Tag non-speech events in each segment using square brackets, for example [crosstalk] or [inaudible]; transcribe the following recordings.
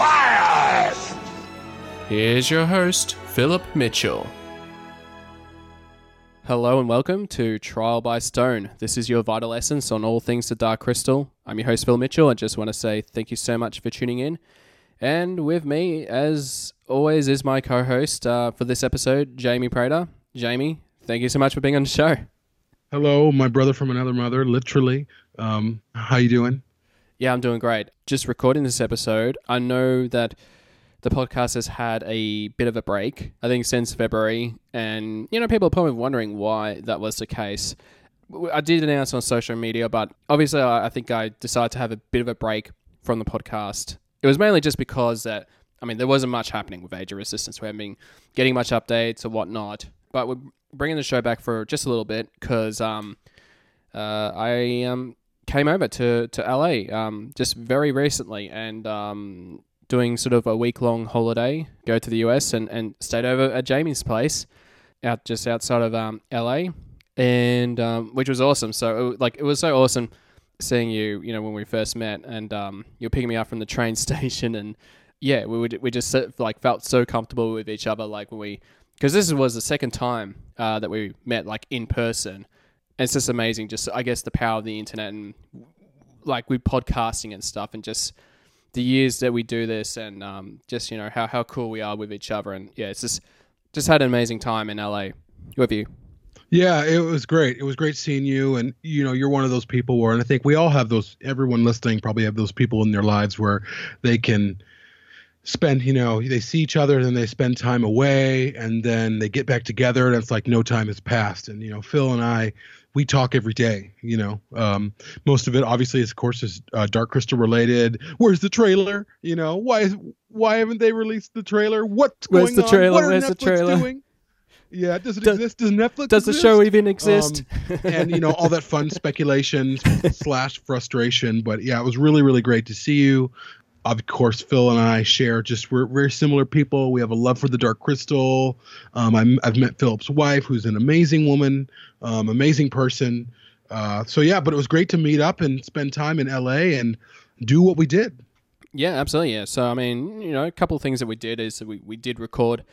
Quiet! Here's your host, Philip Mitchell. Hello and welcome to Trial by Stone. This is your vital essence on all things the Dark Crystal. I'm your host, Phil Mitchell. I just want to say thank you so much for tuning in. And with me, as always, is my co host uh, for this episode, Jamie Prater. Jamie, thank you so much for being on the show. Hello, my brother from another mother, literally. Um, how you doing? Yeah, I'm doing great. Just recording this episode. I know that the podcast has had a bit of a break, I think, since February. And, you know, people are probably wondering why that was the case. I did announce on social media, but obviously, I think I decided to have a bit of a break from the podcast. It was mainly just because that, I mean, there wasn't much happening with Age of Resistance. We haven't been getting much updates or whatnot. But we're bringing the show back for just a little bit because um, uh, I um, came over to, to LA um, just very recently and um, doing sort of a week long holiday, go to the US and, and stayed over at Jamie's place out just outside of um, LA, and um, which was awesome. So it, like it was so awesome seeing you, you know, when we first met, and um, you were picking me up from the train [laughs] station, and yeah, we would we just like felt so comfortable with each other, like when we because this was the second time uh, that we met like in person. It's just amazing, just I guess the power of the internet and like with podcasting and stuff, and just the years that we do this, and um, just you know how how cool we are with each other, and yeah, it's just just had an amazing time in LA with you. Yeah, it was great. It was great seeing you, and you know, you're one of those people where, and I think we all have those. Everyone listening probably have those people in their lives where they can spend, you know, they see each other, and then they spend time away, and then they get back together, and it's like no time has passed. And you know, Phil and I, we talk every day. You know, um, most of it obviously, is, of course, is uh, Dark Crystal related. Where's the trailer? You know, why is why haven't they released the trailer? What's Where's going the on? trailer? What are Where's the trailer? Doing? Yeah, does it Does- exist? Does Netflix? Does the show even exist? Um, and you know all that fun [laughs] speculation slash frustration. But yeah, it was really really great to see you. Of course, Phil and I share just we're very similar people. We have a love for the Dark Crystal. Um, I'm, I've met Philip's wife, who's an amazing woman, um, amazing person. Uh, so yeah, but it was great to meet up and spend time in LA and do what we did. Yeah, absolutely. Yeah. So, I mean, you know, a couple of things that we did is we, we did record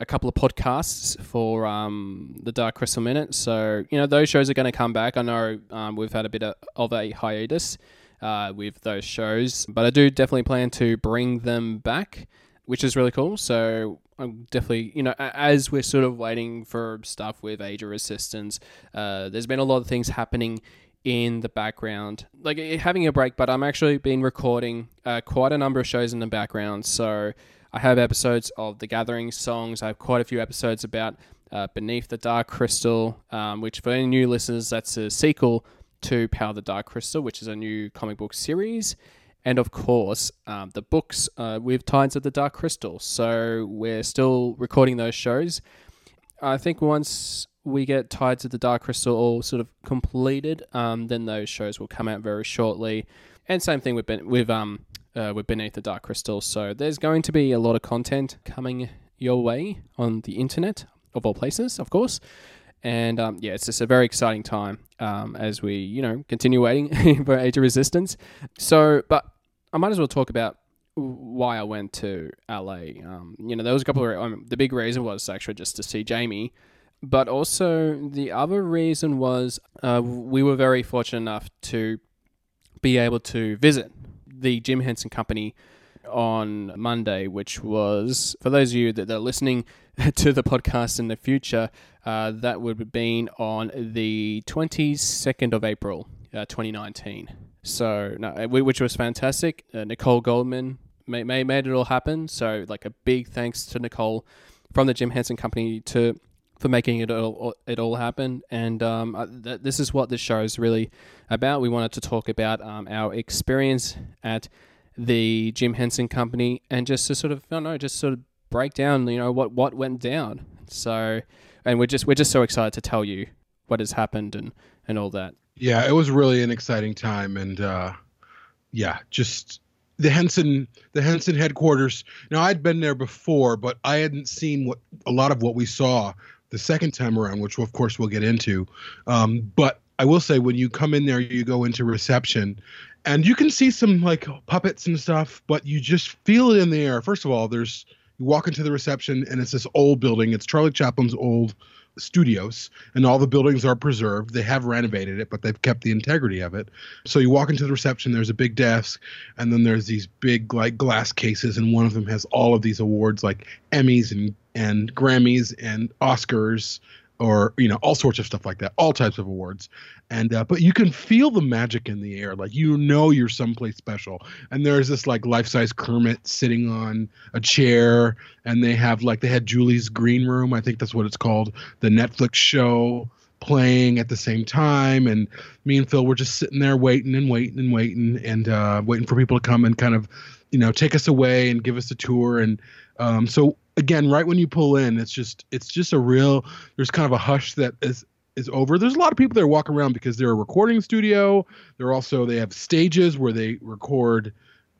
a couple of podcasts for um, the Dark Crystal Minute. So, you know, those shows are going to come back. I know um, we've had a bit of, of a hiatus uh, with those shows, but I do definitely plan to bring them back, which is really cool. So, I'm definitely, you know, as we're sort of waiting for stuff with Age of Resistance, uh, there's been a lot of things happening in the background, like eh, having a break. But I'm actually been recording uh, quite a number of shows in the background. So I have episodes of the Gathering songs. I have quite a few episodes about uh, Beneath the Dark Crystal, um, which for any new listeners, that's a sequel to Power the Dark Crystal, which is a new comic book series. And of course, um, the books uh, with Tides of the Dark Crystal. So we're still recording those shows. I think once we get Tides of the Dark Crystal all sort of completed, um, then those shows will come out very shortly. And same thing with Ben- with um uh, with Beneath the Dark Crystal. So there's going to be a lot of content coming your way on the internet of all places, of course. And um, yeah, it's just a very exciting time um, as we you know continue waiting [laughs] for Age of Resistance. So, but I might as well talk about why I went to LA. Um, you know, there was a couple of um, the big reason was actually just to see Jamie, but also the other reason was uh, we were very fortunate enough to be able to visit the Jim Henson Company on Monday, which was for those of you that are listening [laughs] to the podcast in the future, uh, that would have been on the 22nd of April, uh, 2019. So, no, uh, which was fantastic. Uh, Nicole Goldman made, made, it all happen. So, like a big thanks to Nicole from the Jim Henson Company to for making it all it all happen. And um, uh, th- this is what this show is really about. We wanted to talk about um, our experience at the Jim Henson Company and just to sort of, I don't know, just sort of break down, you know, what what went down. So, and we're just we're just so excited to tell you what has happened and and all that. Yeah, it was really an exciting time, and uh, yeah, just the Henson the Henson headquarters. Now I'd been there before, but I hadn't seen what a lot of what we saw the second time around, which of course we'll get into. Um, but I will say when you come in there, you go into reception, and you can see some like puppets and stuff, but you just feel it in the air. First of all, there's you walk into the reception, and it's this old building. It's Charlie Chaplin's old studios and all the buildings are preserved they have renovated it but they've kept the integrity of it so you walk into the reception there's a big desk and then there's these big like glass cases and one of them has all of these awards like emmys and and grammys and oscars or you know all sorts of stuff like that all types of awards. And uh, but you can feel the magic in the air like you know you're someplace special. And there's this like life-size kermit sitting on a chair and they have like they had julie's green room i think that's what it's called the netflix show playing at the same time. And me and phil were just sitting there waiting and waiting and waiting and uh, waiting for people to come and kind of you know take us away and give us a tour. And um, so again, right when you pull in, it's just it's just a real. There's kind of a hush that is is over. There's a lot of people there walking around because they're a recording studio. They're also they have stages where they record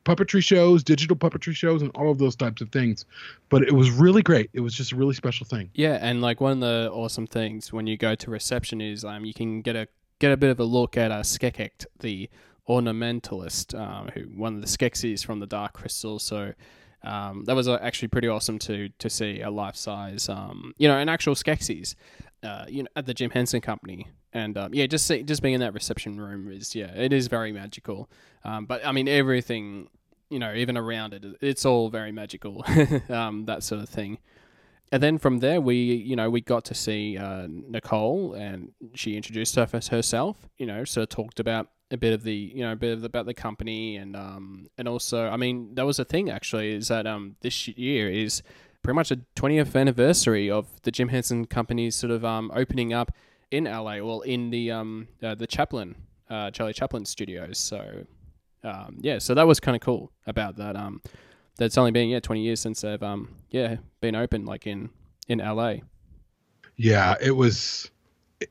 puppetry shows, digital puppetry shows, and all of those types of things. But it was really great. It was just a really special thing. Yeah, and like one of the awesome things when you go to reception is um you can get a get a bit of a look at uh, Skekekt, the ornamentalist, um, who one of the Skeksis from the Dark Crystal. So um, that was uh, actually pretty awesome to to see a life size, um, you know, an actual Skeksis, uh, you know, at the Jim Henson Company, and um, yeah, just see, just being in that reception room is yeah, it is very magical. Um, but I mean, everything, you know, even around it, it's all very magical, [laughs] um, that sort of thing. And then from there, we you know we got to see uh, Nicole, and she introduced her herself. You know, of talked about a bit of the you know a bit of the, about the company and um and also I mean that was a thing actually is that um this year is pretty much a 20th anniversary of the Jim Henson company's sort of um opening up in LA well in the um uh, the Chaplin uh, Charlie Chaplin studios. So um yeah so that was kind of cool about that um that's only been yeah 20 years since they've um yeah been open like in in LA yeah it was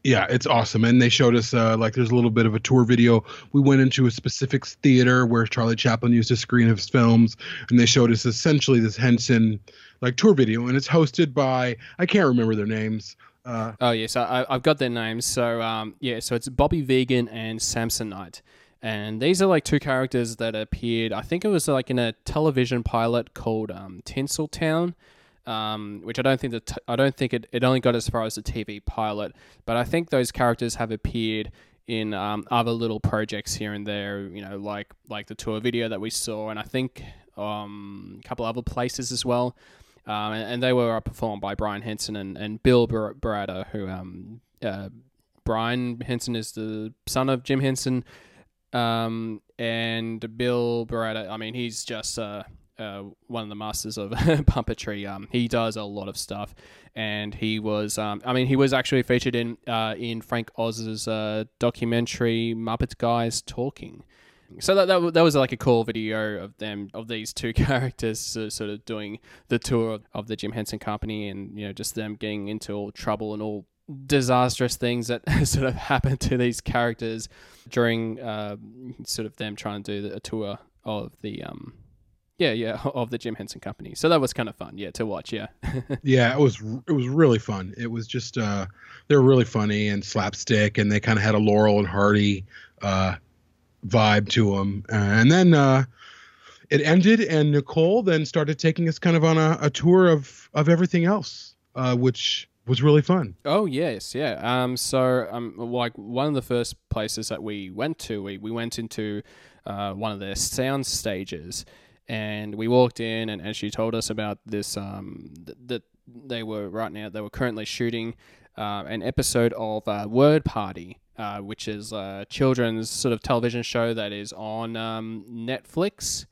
yeah, it's awesome. And they showed us uh, like there's a little bit of a tour video. We went into a specific theater where Charlie Chaplin used to screen his films, and they showed us essentially this Henson like tour video, and it's hosted by I can't remember their names. Uh, oh yes, I, I've got their names. So um, yeah, so it's Bobby Vegan and Samsonite. And these are like two characters that appeared. I think it was like in a television pilot called um, Tinseltown um, which I don't think that I don't think it, it only got as far as the TV pilot, but I think those characters have appeared in um, other little projects here and there. You know, like like the tour video that we saw, and I think um, a couple other places as well. Um, and, and, they were performed by Brian Henson and, and Bill Bar- Barretta, who um, uh, Brian Henson is the son of Jim Henson, um, and Bill Barretta. I mean, he's just uh, uh, one of the masters of [laughs] puppetry. Um, he does a lot of stuff, and he was, um, I mean, he was actually featured in uh, in Frank Oz's uh, documentary Muppet Guys Talking. So that, that that was like a cool video of them of these two [laughs] characters sort of doing the tour of the Jim Henson Company, and you know just them getting into all trouble and all disastrous things that [laughs] sort of happened to these characters during uh, sort of them trying to do a tour of the um, yeah, yeah, [laughs] of the Jim Henson Company. So that was kind of fun, yeah, to watch. Yeah, [laughs] yeah, it was it was really fun. It was just uh, they were really funny and slapstick, and they kind of had a Laurel and Hardy uh, vibe to them. and then uh, it ended, and Nicole then started taking us kind of on a, a tour of of everything else, uh, which was really fun. Oh yes, yeah. Um, so um, like one of the first places that we went to, we we went into uh, one of their sound stages and we walked in and, and she told us about this um, th- that they were right now they were currently shooting uh, an episode of uh, Word Party, uh, which is a children's sort of television show that is on um, Netflix,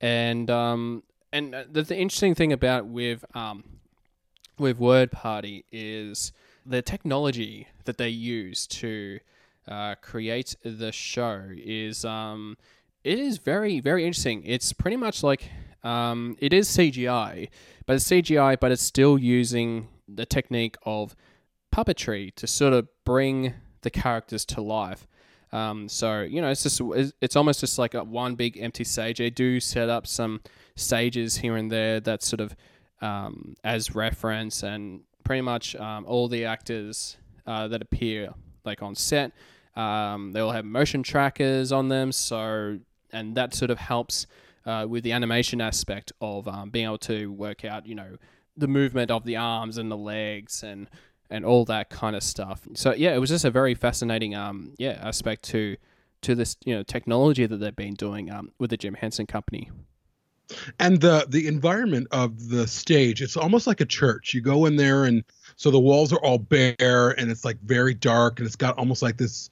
and um, and uh, the, the, interesting thing about with um, with Word Party is the technology that they use to uh, create the show is um, it is very very interesting. It's pretty much like um, it is CGI, but it's CGI, but it's still using the technique of puppetry to sort of bring the characters to life. Um, so you know, it's just it's almost just like a one big empty stage. They do set up some stages here and there that sort of um, as reference, and pretty much um, all the actors uh, that appear like on set, um, they all have motion trackers on them. So and that sort of helps uh, with the animation aspect of um, being able to work out, you know, the movement of the arms and the legs and and all that kind of stuff. So yeah, it was just a very fascinating um yeah aspect to to this you know technology that they've been doing um with the Jim Henson Company. And the the environment of the stage, it's almost like a church. You go in there and so the walls are all bare and it's like very dark and it's got almost like this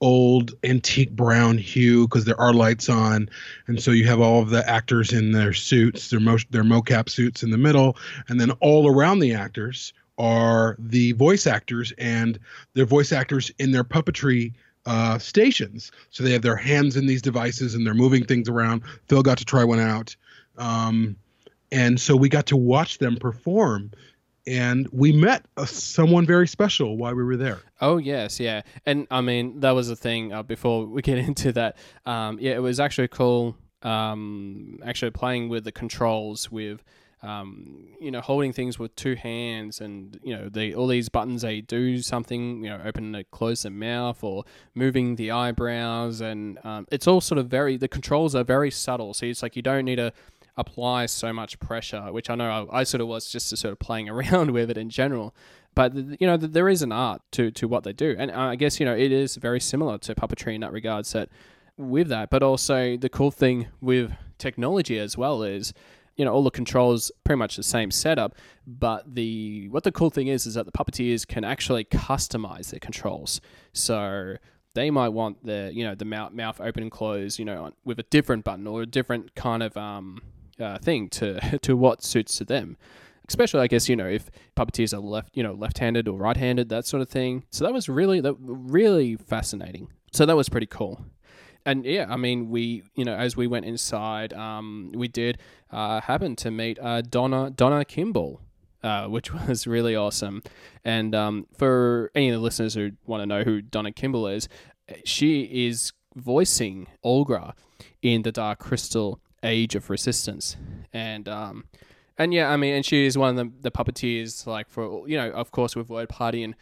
old antique brown hue because there are lights on, and so you have all of the actors in their suits, their mo- their mocap suits in the middle, and then all around the actors are the voice actors and their voice actors in their puppetry uh, stations. So they have their hands in these devices and they're moving things around. Phil got to try one out. Um, and so we got to watch them perform and we met uh, someone very special while we were there. Oh yes, yeah, and I mean that was the thing. Uh, before we get [laughs] into that, um, yeah, it was actually cool. Um, actually playing with the controls with. Um, you know, holding things with two hands, and you know, the all these buttons they do something. You know, open and close the mouth, or moving the eyebrows, and um, it's all sort of very. The controls are very subtle, so it's like you don't need to apply so much pressure, which I know I, I sort of was just sort of playing [laughs] around with it in general. But you know, there is an art to to what they do, and I guess you know it is very similar to puppetry in that regards. That with that, but also the cool thing with technology as well is you know all the controls pretty much the same setup but the what the cool thing is is that the puppeteers can actually customize their controls so they might want the you know the mouth mouth open and close you know with a different button or a different kind of um uh, thing to [laughs] to what suits to them. Especially, I guess you know if puppeteers are left, you know, left-handed or right-handed, that sort of thing. So that was really that really fascinating. So that was pretty cool. And yeah, I mean, we you know as we went inside, um, we did uh, happen to meet uh, Donna Donna Kimball, uh, which [laughs] was really awesome. And um, for any of the listeners who want to know who Donna Kimball is, she is voicing Aughra in the Dark Crystal Age of Resistance, and um, and yeah, I mean, and she is one of the, the puppeteers, like for you know, of course, with Word Party and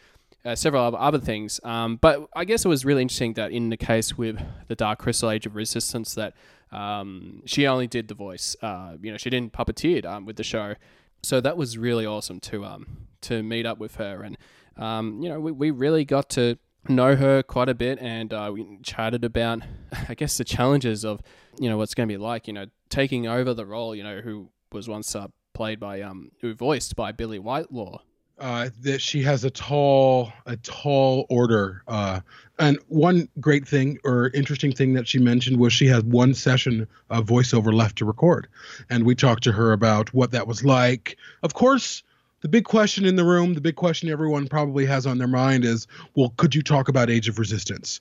uh, several other things. Um, but I guess it was really interesting that in the case with the Dark Crystal Age of Resistance, that um, she only did the voice. Uh, you know, she didn't puppeteer um, with the show, so that was really awesome to um to meet up with her, and um, you know, we, we really got to know her quite a bit, and uh, we chatted about, I guess, the challenges of you know what's going to be like. You know, taking over the role. You know, who was once uh, played by um, who voiced by Billie Whitelaw. Uh, that she has a tall, a tall order. Uh, and one great thing or interesting thing that she mentioned was she had one session of voiceover left to record, and we talked to her about what that was like. Of course, the big question in the room, the big question everyone probably has on their mind is, well, could you talk about Age of Resistance?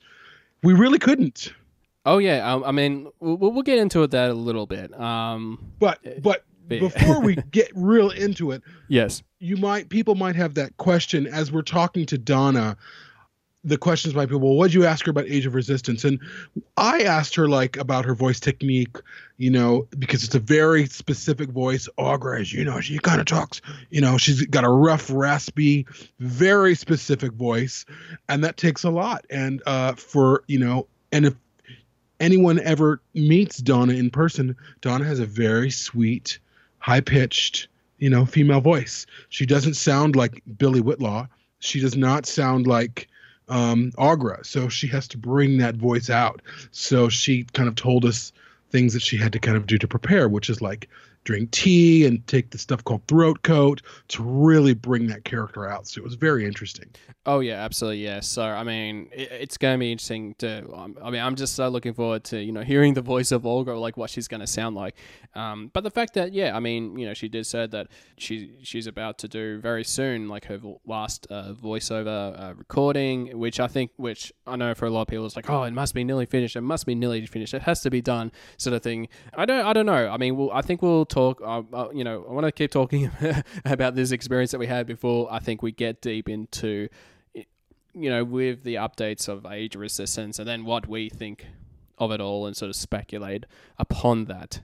We really couldn't. Oh yeah, um, I mean, we'll, we'll get into that a little bit. Um, but but before we [laughs] get real into it, yes, you might people might have that question as we're talking to Donna. The questions might be, well, what did you ask her about Age of Resistance? And I asked her like about her voice technique, you know, because it's a very specific voice. Aughra, as you know, she kind of talks, you know, she's got a rough, raspy, very specific voice, and that takes a lot. And uh, for you know, and if anyone ever meets Donna in person, Donna has a very sweet, high pitched, you know, female voice. She doesn't sound like Billie Whitelaw. She does not sound like um, Aughra. So she has to bring that voice out. So she kind of told us things that she had to kind of do to prepare, which is like drink tea and take the stuff called throat coat to really bring that character out. So it was very interesting. Oh yeah, absolutely. Yeah. So I mean, it, it's going to be interesting to. Um, I mean, I'm just so looking forward to you know hearing the voice of Aughra, like what she's going to sound like. Um, but the fact that yeah, I mean, you know, she did say that she she's about to do very soon, like her last uh, voiceover uh, recording, which I think, which I know for a lot of people, it's like, oh, it must be nearly finished. It must be nearly finished. It has to be done, sort of thing. I don't, I don't know. I mean, we'll, I think we'll talk. Uh, uh, you know, I want to keep talking [laughs] about this experience that we had before. I think we get deep into you know, with the updates of Age Resistance and then what we think of it all and sort of speculate upon that.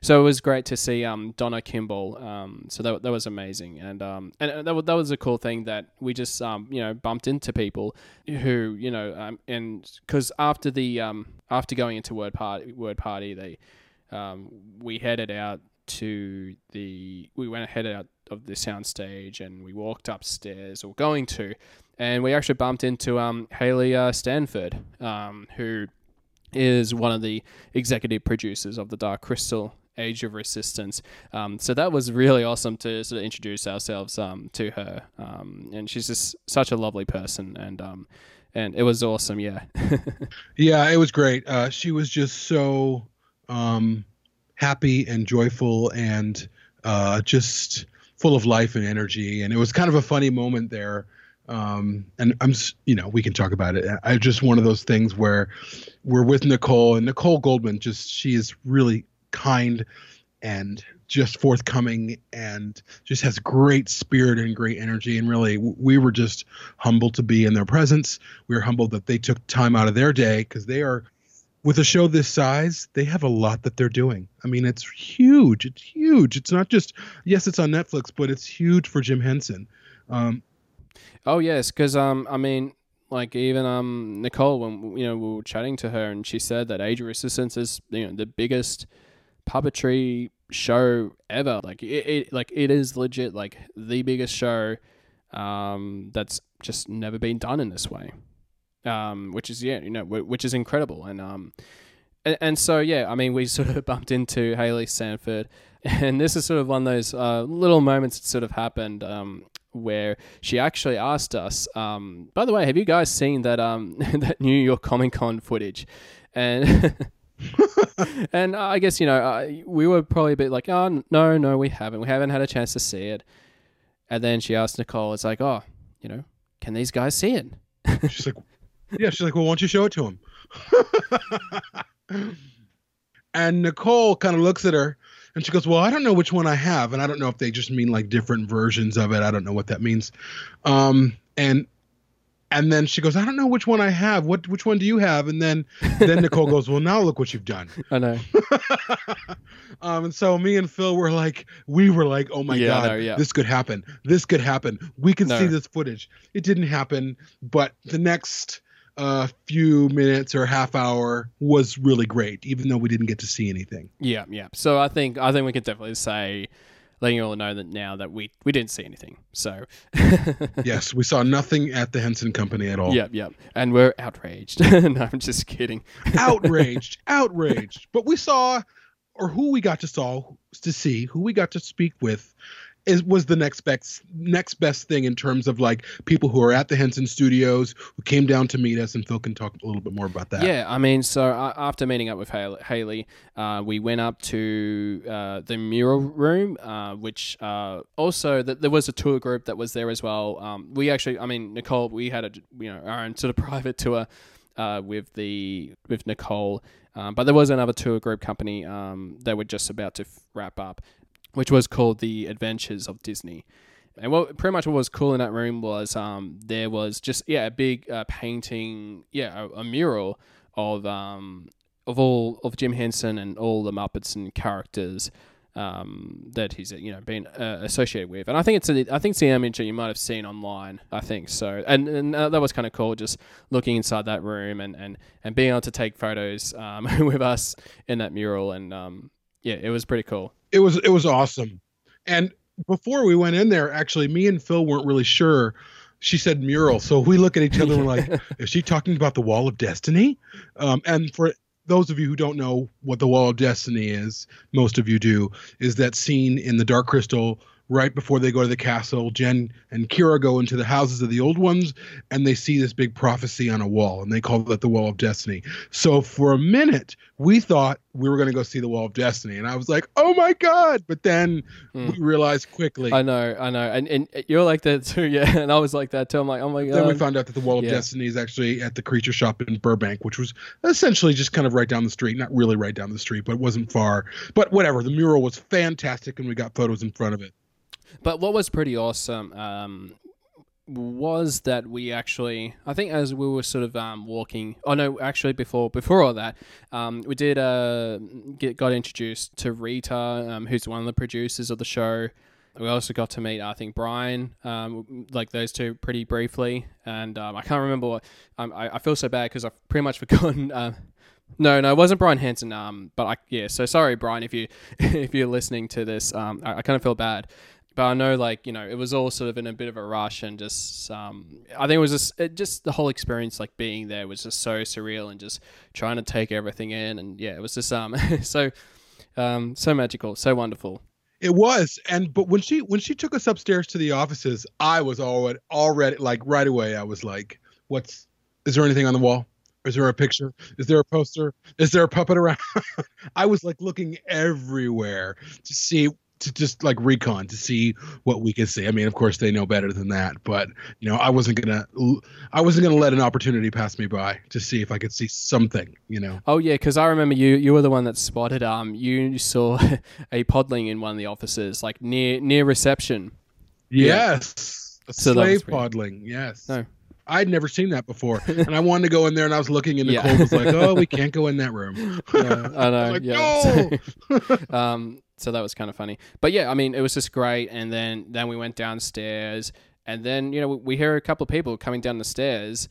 So it was great to see um, Donna Kimball. Um, so that, that was amazing, and um, and that, that was a cool thing that we just um, you know bumped into people who you know um, and because after the um, after going into word party word party they um, we headed out to the we went ahead out of the soundstage and we walked upstairs or going to and we actually bumped into um, Haley uh, Stanford, um, who is one of the executive producers of the Dark Crystal Age of Resistance. Um, so that was really awesome to sort of introduce ourselves um, to her, um, and she's just such a lovely person, and um, and it was awesome, yeah. [laughs] yeah, it was great. Uh, she was just so um, happy and joyful, and uh, just full of life and energy, and it was kind of a funny moment there um, and I'm, you know, we can talk about it. I just one of those things where we're with Nicole and Nicole Goldman. Just she is really kind and just forthcoming and just has great spirit and great energy. And really, we were just humbled to be in their presence. We were humbled that they took time out of their day because they are, with a show this size, they have a lot that they're doing. I mean, it's huge. It's huge. It's not just yes, it's on Netflix, but it's huge for Jim Henson. Um, Oh yes, because um, I mean, like even um Nicole when you know we were chatting to her and she said that Age of Resistance is you know the biggest puppetry show ever. Like it, it like it is legit like the biggest show um that's just never been done in this way. Um, which is yeah, you know, which is incredible and um. And, and so yeah, I mean, we [laughs] sort of bumped into Haley Stanford, [laughs] and this is sort of one of those uh, little moments that sort of happened um, where she actually asked us, um, by the way, have you guys seen that um, [laughs] that New York Comic Con footage? And and I guess you know uh, we were probably a bit like, oh no, no, we haven't, we haven't had a chance to see it. And then she asked Nicole, it's like, oh, you know, can these guys see it? she's like, yeah, she's like, well, why don't you show it to him? [laughs] and Nicole kind of looks at her and she goes, Well, I don't know which one I have. And I don't know if they just mean like different versions of it. I don't know what that means. Um, and and then she goes, I don't know which one I have. What which one do you have? And then then Nicole goes, Well, now look what you've done. I know. [laughs] um, and so me and Phil were like, we were like, Oh my yeah, god, no, yeah. this could happen. This could happen. We can No. see this footage. It didn't happen, but the next uh, few minutes or half hour was really great, even though we didn't get to see anything. Yeah, yeah. So I think I think we could definitely say, letting you all know that now that we we didn't see anything. So [laughs] yes, we saw nothing at the Henson Company at all. Yep, yep. And we're outraged. [laughs] no, I'm just kidding. outraged, [laughs] outraged. But we saw, or who we got to saw to see, who we got to speak with, is was the next best next best thing in terms of like people who are at the Henson Studios who came down to meet us, and Phil can talk a little bit more about that. Yeah, I mean, so after meeting up with Haley, uh, we went up to uh, the mural room, uh, which uh, also th- there was a tour group that was there as well. Um, we actually, I mean, Nicole, we had a you know our own sort of [laughs] private tour uh, with the with Nicole, um, but there was another tour group company um, that were just about to f- wrap up, which was called the Adventures of Disney. And what pretty much what was cool in that room was um, there was just yeah a big uh, painting yeah a, a mural of um, of all of Jim Henson and all the Muppets and characters um, that he's you know been uh, associated with, and I think it's a, I think it's an image that you might have seen online. I think so, and and uh, that was kind of cool, just looking inside that room and and and being able to take photos um, [laughs] with us in that mural, and um, yeah, it was pretty cool. It was it was awesome. And before we went in there, actually, me and Phil weren't really sure. She said mural, so we look at each other and we're like, [laughs] "Is she talking about the Wall of Destiny?" Um, and for those of you who don't know what the Wall of Destiny is, most of you do, is that scene in the Dark Crystal right before they go to the castle. Jen and Kira go into the houses of the old ones and they see this big prophecy on a wall and they call that the Wall of Destiny. So for a minute, we thought we were going to go see the Wall of Destiny. And I was like, oh my God. But then we realized quickly. I know, I know, and and you're like that too, [laughs] yeah. And I was like that too. I'm like, oh my god. Then we found out that the Wall of yeah. Destiny is actually at the Creature Shop in Burbank, which was essentially just kind of right down the street. Not really right down the street, but it wasn't far. But whatever. The mural was fantastic, and we got photos in front of it. But what was pretty awesome um, was that we actually, I think, as we were sort of um, walking. Oh no, actually, before before all that, um, we did uh, get got introduced to Rita, um, who's one of the producers of the show. We also got to meet, I think, Brian, um, like those two, pretty briefly. And um, I can't remember what. Um, I, I feel so bad because I've pretty much [laughs] forgotten. Uh, no, no, it wasn't Brian Henson. Um, but I yeah. So sorry, Brian, if you [laughs] if you're listening to this. Um, I, I kind of feel bad but I know like you know it was all sort of in a bit of a rush and just um, I think it was just it, just the whole experience like being there was just so surreal and just trying to take everything in and yeah it was just um [laughs] so um so magical so wonderful It was, and but when she when she took us upstairs to the offices, I was already already like right away. I was like, "What's? Is there anything on the wall? Is there a picture? Is there a poster? Is there a puppet around?" [laughs] I was like looking everywhere to see to just like recon to see what we could see. I mean, of course they know better than that, but you know, I wasn't gonna I wasn't gonna let an opportunity pass me by to see if I could see something. You know. oh yeah because I remember you you were the one that spotted um you saw [laughs] a podling in one of the offices like near near reception Yes. A So slave podling. Yes. No. I'd never seen that before, [laughs] and I wanted to go in there, and I was looking, and Yeah. Nicole was like, [laughs] "Oh, we can't go in that room." Yeah, I know. like, yeah. no. um, so that was kind of funny. But yeah, I mean, it was just great. And then then we went downstairs, and then you know we, we hear a couple of people coming down the stairs,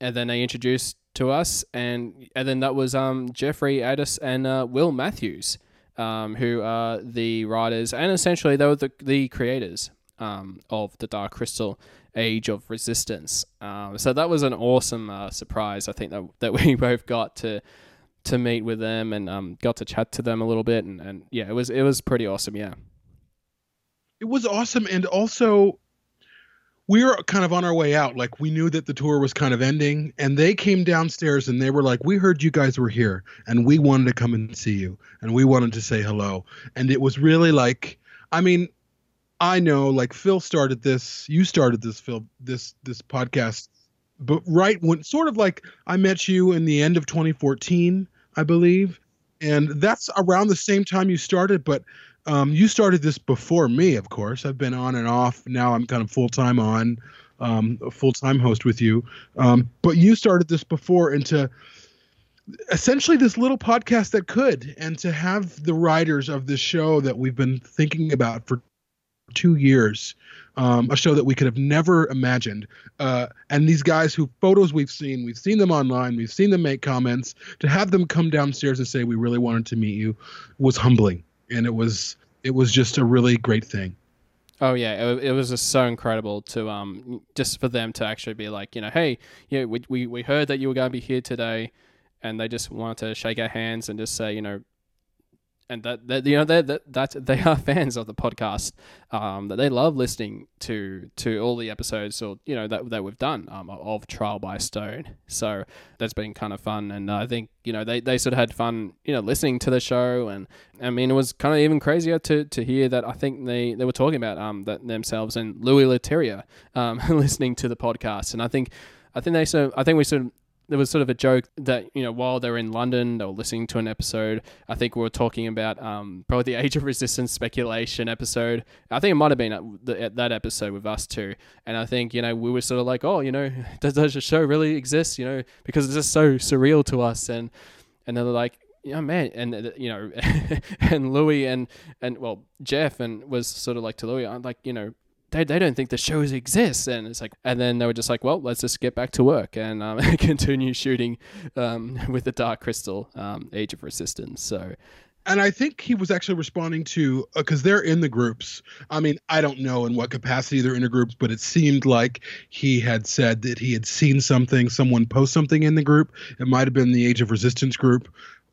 and then they introduced to us, and and then that was um Jeffrey Addiss and uh, Will Matthews, um, who are the writers and essentially they were the the creators um of the Dark Crystal. Age of Resistance. Um, so that was an awesome uh, surprise. I think that that [laughs] we both got to to meet with them and um, got to chat to them a little bit and, and yeah it was it was pretty awesome yeah it was awesome, and also we were kind of on our way out. Like we knew that the tour was kind of ending, and they came downstairs and they were like, "We heard you guys were here, and we wanted to come and see you, and we wanted to say hello." And it was really like, I mean, I know like Phil started this, you started this Phil this this podcast, but right when sort of like I met you in the end of 2014, I believe, and that's around the same time you started, but um, you started this before me, of course. I've been on and off. Now I'm kind of full time on, um, full time host with you. Um, but you started this before, and to essentially this little podcast that could, and to have the writers of this show that we've been thinking about for two years, um, a show that we could have never imagined. Uh, and these guys who photos we've seen, we've seen them online, we've seen them make comments. To have them come downstairs and say we really wanted to meet you was humbling, and it was it was just a really great thing. oh yeah it, it was just so incredible to um just for them to actually be like you know hey yeah we, we, we heard that you were going to be here today and they just wanted to shake our hands and just say you know and that, that you know that that [laughs] they are fans of the podcast um that they love listening to to all the episodes or you know that that we've done um of trial by stone. So that's been kind of fun. And i think you know they, they sort of had fun you know listening to the show. And i mean it was kind of even crazier to to hear that i think they they were talking about um that themselves and louis leterrier um [laughs] listening to the podcast. And i think i think they so i think we sort of there was sort of a joke that you know while they were in London, they were listening to an episode. I think we were talking about um, probably the [laughs] Age of Resistance speculation episode. I think it might have been at, that episode with us too. And I think you know we were sort of like, oh, you know, [laughs] does, does the show really exist? You know, because it's just so surreal to us. And and they're like, yeah, man, and uh, you know, [laughs] and Louis and and well Jeff and was sort of like to Louis, I'm like, you know, they, they don't think the shows exist and it's like and then they were just like well let's just get back to work and um, [laughs] continue shooting um, [laughs] with the dark crystal um, age of resistance so and I think he was actually responding to because they're in the groups. I mean, I don't know in what capacity they're in the groups, but it seemed like he had said that he had seen something, someone post something in the group. It might have been the Age of Resistance group.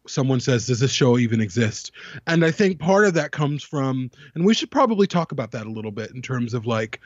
Someone says, "Does this show even exist?" And I think part of that comes from, and we should probably talk about that a little bit in terms of like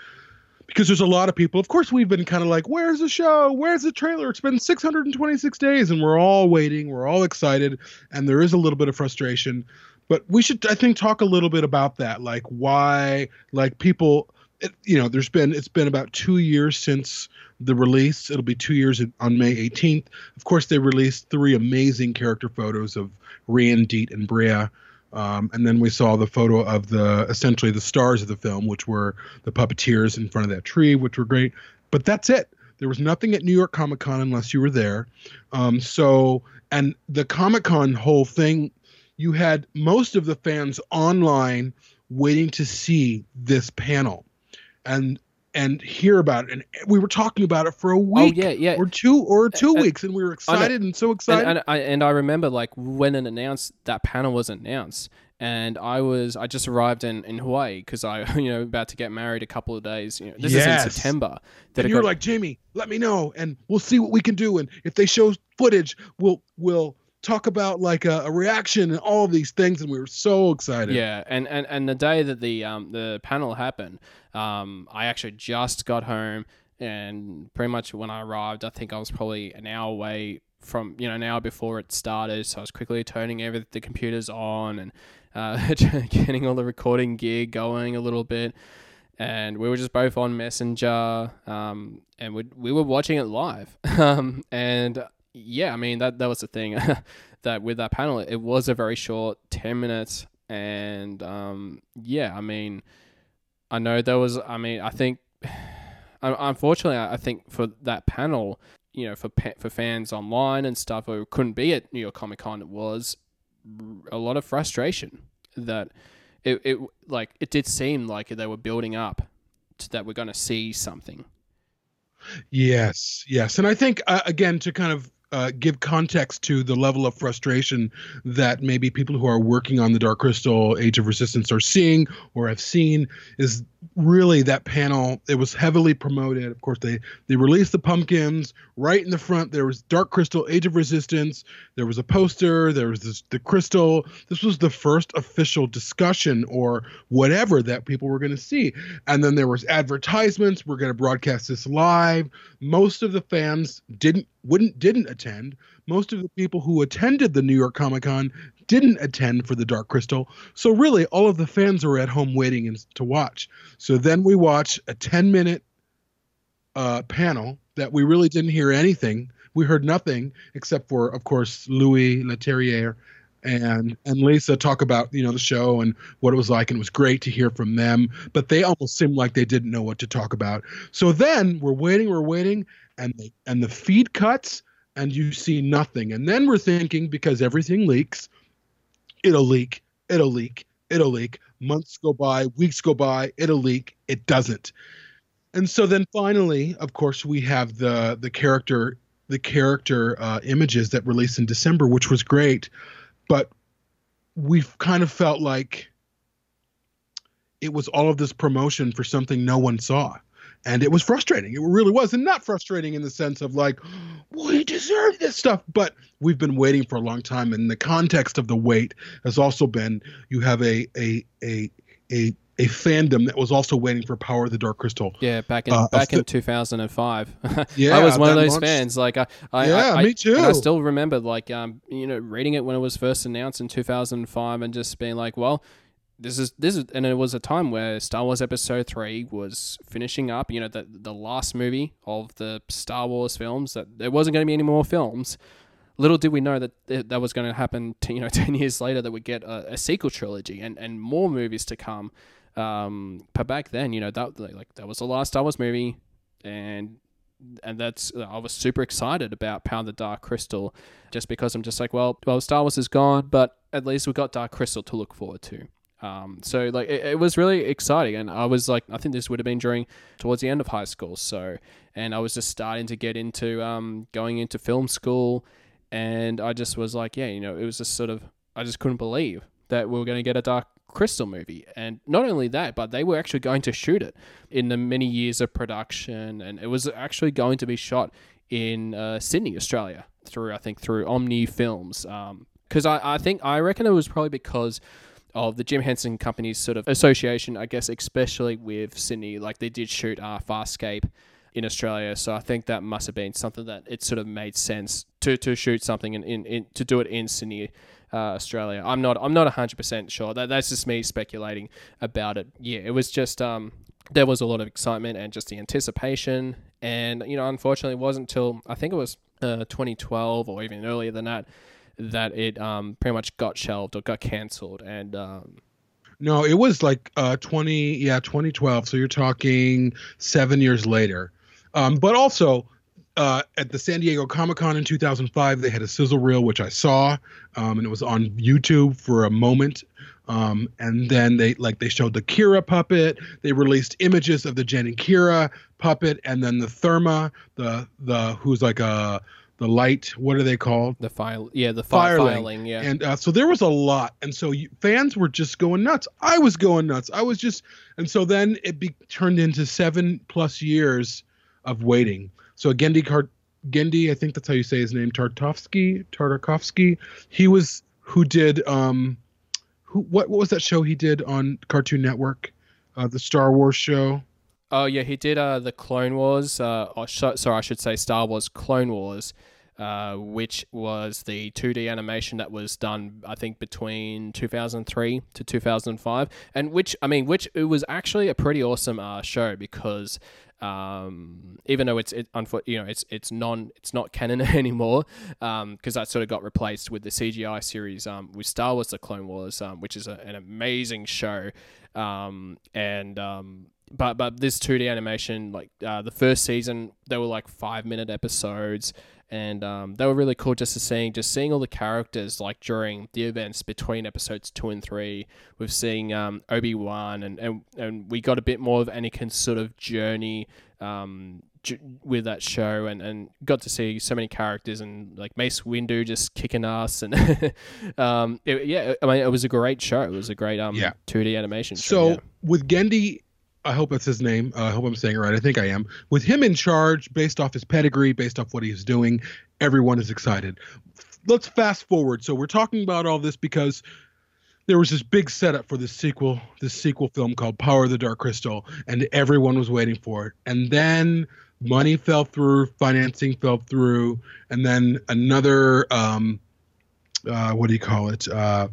because there's a lot of people. Of course, we've been kind of like, "Where's the show? Where's the trailer?" It's been 626 days, and we're all waiting. We're all excited, and there is a little bit of frustration. But we should, I think, talk a little bit about that, like why, like people, it, you know, there's been it's been about two years since the release. It'll be two years on May 18th. Of course, they released three amazing character photos of Rian, Deet, and Brea. Um, and then we saw the photo of the essentially the stars of the film, which were the puppeteers in front of that tree, which were great. But that's it. There was nothing at New York Comic Con unless you were there. Um, so, and the Comic Con whole thing, you had most of the fans online waiting to see this panel. And and hear about it. And we were talking about it for a oh, week, Oh, yeah, yeah. or two, or two And- weeks, and we were excited and so excited. and I and I remember like when it announced that panel was announced, and I was I just arrived in in Hawaii because I [laughs] you know about to get married a couple of days. You know, this is in September. That and you were got- like, Jamie, let me know, and we'll see what we can do. And if they show footage, we'll we'll talk about like a, a reaction and all of these things. And we were so excited. Yeah, and, and, and the day that the um the panel happened, um I actually just got home and pretty much when I arrived, I think I was probably an hour away from you know an hour before it started, so I was quickly turning every the computers on and uh, [laughs] getting all the recording gear going a little bit. And we were just both on Messenger, um, and we we were watching it live. [laughs] um, and yeah, I mean that that was the thing [laughs] that with that panel, it was a very short ten minutes, and um, yeah, I mean, I know there was. I mean, I think, [sighs] unfortunately, I think for that panel, you know, for for fans online and stuff who couldn't be at New York Comic Con, it was a lot of frustration that it, it like it did seem like they were building up to that we're going to see something. Yes, yes, and I think uh, again to kind of uh, give context to the level of frustration that maybe people who are working on the Dark Crystal Age of Resistance are seeing or have seen is really that panel. It was heavily promoted. Of course, they they released the pumpkins right in the front. There was Dark Crystal Age of Resistance. There was a poster. There was this, the crystal. This was the first official discussion or whatever that people were going to see. And then there was advertisements. We're going to broadcast this live. Most of the fans didn't wouldn't didn't attend. Most of the people who attended the New York Comic Con didn't attend for the Dark Crystal. So really, all of the fans were at home waiting to watch. So then we watch a 10 minute uh, panel that we really didn't hear anything. We heard nothing except for, of course, Louis Leterrier and and Lisa talk about you know the show and what it was like, and it was great to hear from them. But they almost seemed like they didn't know what to talk about. So then we're waiting, we're waiting, and the, and the feed cuts, and you see nothing. And then we're thinking because everything leaks, it'll leak, it'll leak, it'll leak. Months go by, weeks go by, it'll leak. It doesn't. And so then finally, of course, we have the the character the character uh, images that released in December, which was great, but we've kind of felt like it was all of this promotion for something no one saw. And it was frustrating. It really was. And not frustrating in the sense of like, [gasps] we deserve this stuff. But we've been waiting for a long time. And the context of the wait has also been you have a a a a a fandom that was also waiting for Power of the Dark Crystal. Yeah, back in Uh, back in the- 2005. [laughs] I was one of those launched- fans. Like I, I Yeah, I, me too. I still remember, like, um, you know, reading it when it was first announced in 2005, and just being like, well, this is this is, and it was a time where Star Wars Episode Three was finishing up. You know, the the last movie of the Star Wars films. That there wasn't going to be any more films. Little did we know that th- that was going to happen. To, you know, [laughs] ten years later, that we get a, a sequel trilogy and, and more movies to come. Um, but back then, you know, that like that was the last Star Wars movie, and and that's I was super excited about of the Dark Crystal, just because I'm just like, well, well, Star Wars is gone, but at least we got Dark Crystal to look forward to. Um, so like it, it was really exciting, and I was like, I think this would have been during towards the end of high school, so and I was just starting to get into um, going into film school, and I just was like, yeah, you know, it was just sort of I just couldn't believe that we were going to get a Dark Crystal movie. And not only that, but they were actually going to shoot it in the many years of production, and it was actually going to be shot in uh, Sydney, Australia, through I think through Omni Films. Because I, I think I reckon it was probably because of the Jim Henson Company's sort of association, I guess, especially with Sydney. Like they did shoot uh, Farscape in Australia, so I think that must have been something that it sort of made sense to, to shoot something in, in, in to do it in Sydney. Uh, Australia. I'm not. I'm not 100 percent sure. That that's just me speculating about it. Yeah, it was just. Um, there was a lot of excitement and just the anticipation, and you know, unfortunately, it wasn't until I think it was uh, 2012 or even earlier than that that it um, pretty much got shelved or got cancelled. And um, No, it was like uh 20 yeah, 2012. So you're talking 7 years later. Um but also uh, at the San Diego Comic Con in 2005, they had a sizzle reel, which I saw, um, and it was on YouTube for a moment. Um, and then they like they showed the Kira puppet. They released images of the Jen and Kira puppet, and then the Thurma, the the who's like a the light. What are they called? the file, yeah, the fi- filing, yeah. And uh, so there was a lot, and so you, fans were just going nuts. I was going nuts. I was just, and so then it be, turned into seven plus years of waiting. So Genndy Genndy, I think that's how you say his name, Tartovsky, Tartakovsky. He was who did um, who what what was that show he did on Cartoon Network, uh, the Star Wars show. Oh yeah, he did uh, the Clone Wars. Uh, sh- sorry, I should say Star Wars Clone Wars, uh, which was the 2D animation that was done, I think, between 2003 to 2005, and which I mean, which it was actually a pretty awesome uh, show because um, even though it's it, you know it's it's non it's not canon [laughs] anymore because that sort of got replaced with the CGI series um, with Star Wars: The Clone Wars, um, which is a, an amazing show, um, and um, but but this 2D animation like uh, the first season they were like five minute episodes and um, they were really cool just to seeing just seeing all the characters like during the events between episodes two and three with seeing um, Obi Wan and, and and we got a bit more of Anakin's sort of journey um, j- with that show and, and got to see so many characters and like Mace Windu just kicking ass and [laughs] um, it, yeah I mean it was a great show it was a great um Yeah. 2D animation show, So yeah. with Genndy, I hope that's his name. Uh, I hope I'm saying it right. I think I am. With him in charge, based off his pedigree, based off what he's doing, everyone is excited. Let's fast forward. So we're talking about all this because there was this big setup for this sequel, this sequel film called Power of the Dark Crystal, and everyone was waiting for it. And then money fell through, financing fell through, and then another um, uh, what do you call it? Uh,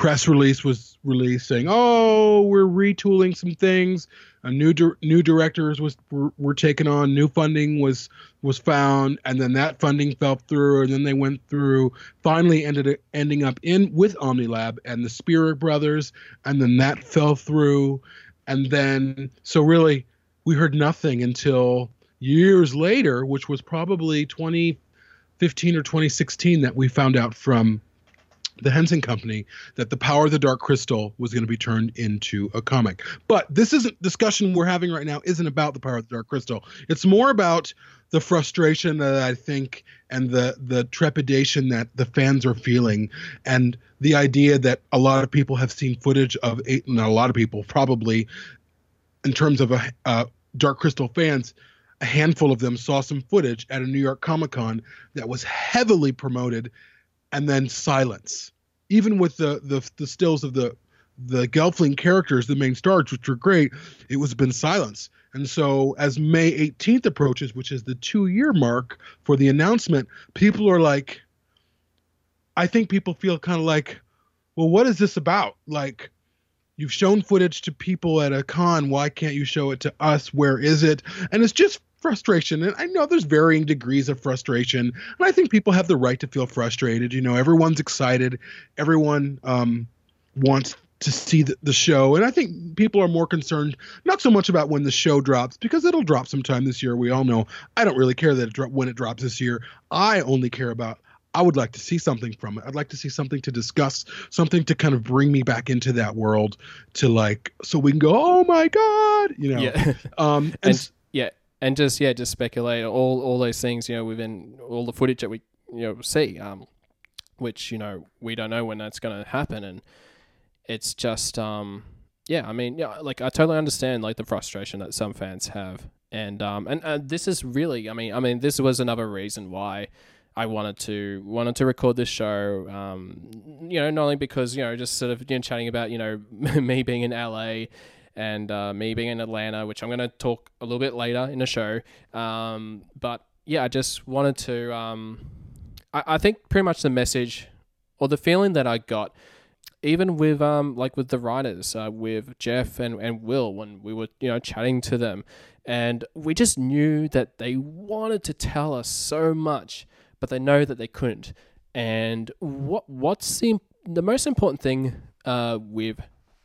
press release was released saying, "Oh, we're retooling some things. A new dir- new directors was were, were taken on. New funding was was found, and then that funding fell through, and then they went through. Finally, ended ending up in with OmniLab and the Spierig Brothers, and then that fell through, and then so really, we heard nothing until years later, which was probably 2015 or 2016 that we found out from the Henson Company that the Power of the Dark Crystal was going to be turned into a comic. But this isn't discussion we're having right now isn't about the Power of the Dark Crystal. It's more about the frustration that I think and the the trepidation that the fans are feeling and the idea that a lot of people have seen footage of eight not a lot of people probably in terms of a Dark Crystal fans a handful of them saw some footage at a New York Comic Con that was heavily promoted and then silence. Even with the the, the stills of the the Gelfling characters, the main stars, which were great, it was been silence. And so as May 18th approaches, which is the two year mark for the announcement, people are like, I think people feel kind of like, well, what is this about? Like, you've shown footage to people at a con. Why can't you show it to us? Where is it? And it's just frustration. And I know there's varying degrees of frustration. And I think people have the right to feel frustrated. You know, everyone's excited. Everyone um, wants to see the, the show. And I think people are more concerned, not so much about when the show drops, because it'll drop sometime this year. We all know. I don't really care that it dro- when it drops this year. I only care about I would like to see something from it. I'd like to see something to discuss, something to kind of bring me back into that world to like so we can go, "Oh my god," you know. yeah [laughs] Um and, and and just yeah, just speculate all all those things you know within all the footage that we you know see, um, which you know we don't know when that's going to happen, and it's just um yeah, I mean, yeah, like I totally understand like the frustration that some fans have, and um and uh, this is really, I mean, I mean, this was another reason why I wanted to wanted to record this show. Um, you know, not only because you know just sort of you know, chatting about you know [laughs] me being in LA and uh, me being in Atlanta, which I'm going to talk a little bit later in the show. Um, but yeah, I just wanted to. Um, I, I think pretty much the message or the feeling that I got even with um like with the writers uh, with Jeff and, and Will when we were you know chatting to them and we just knew that they wanted to tell us so much but they know that they couldn't and what what's the the most important thing uh, with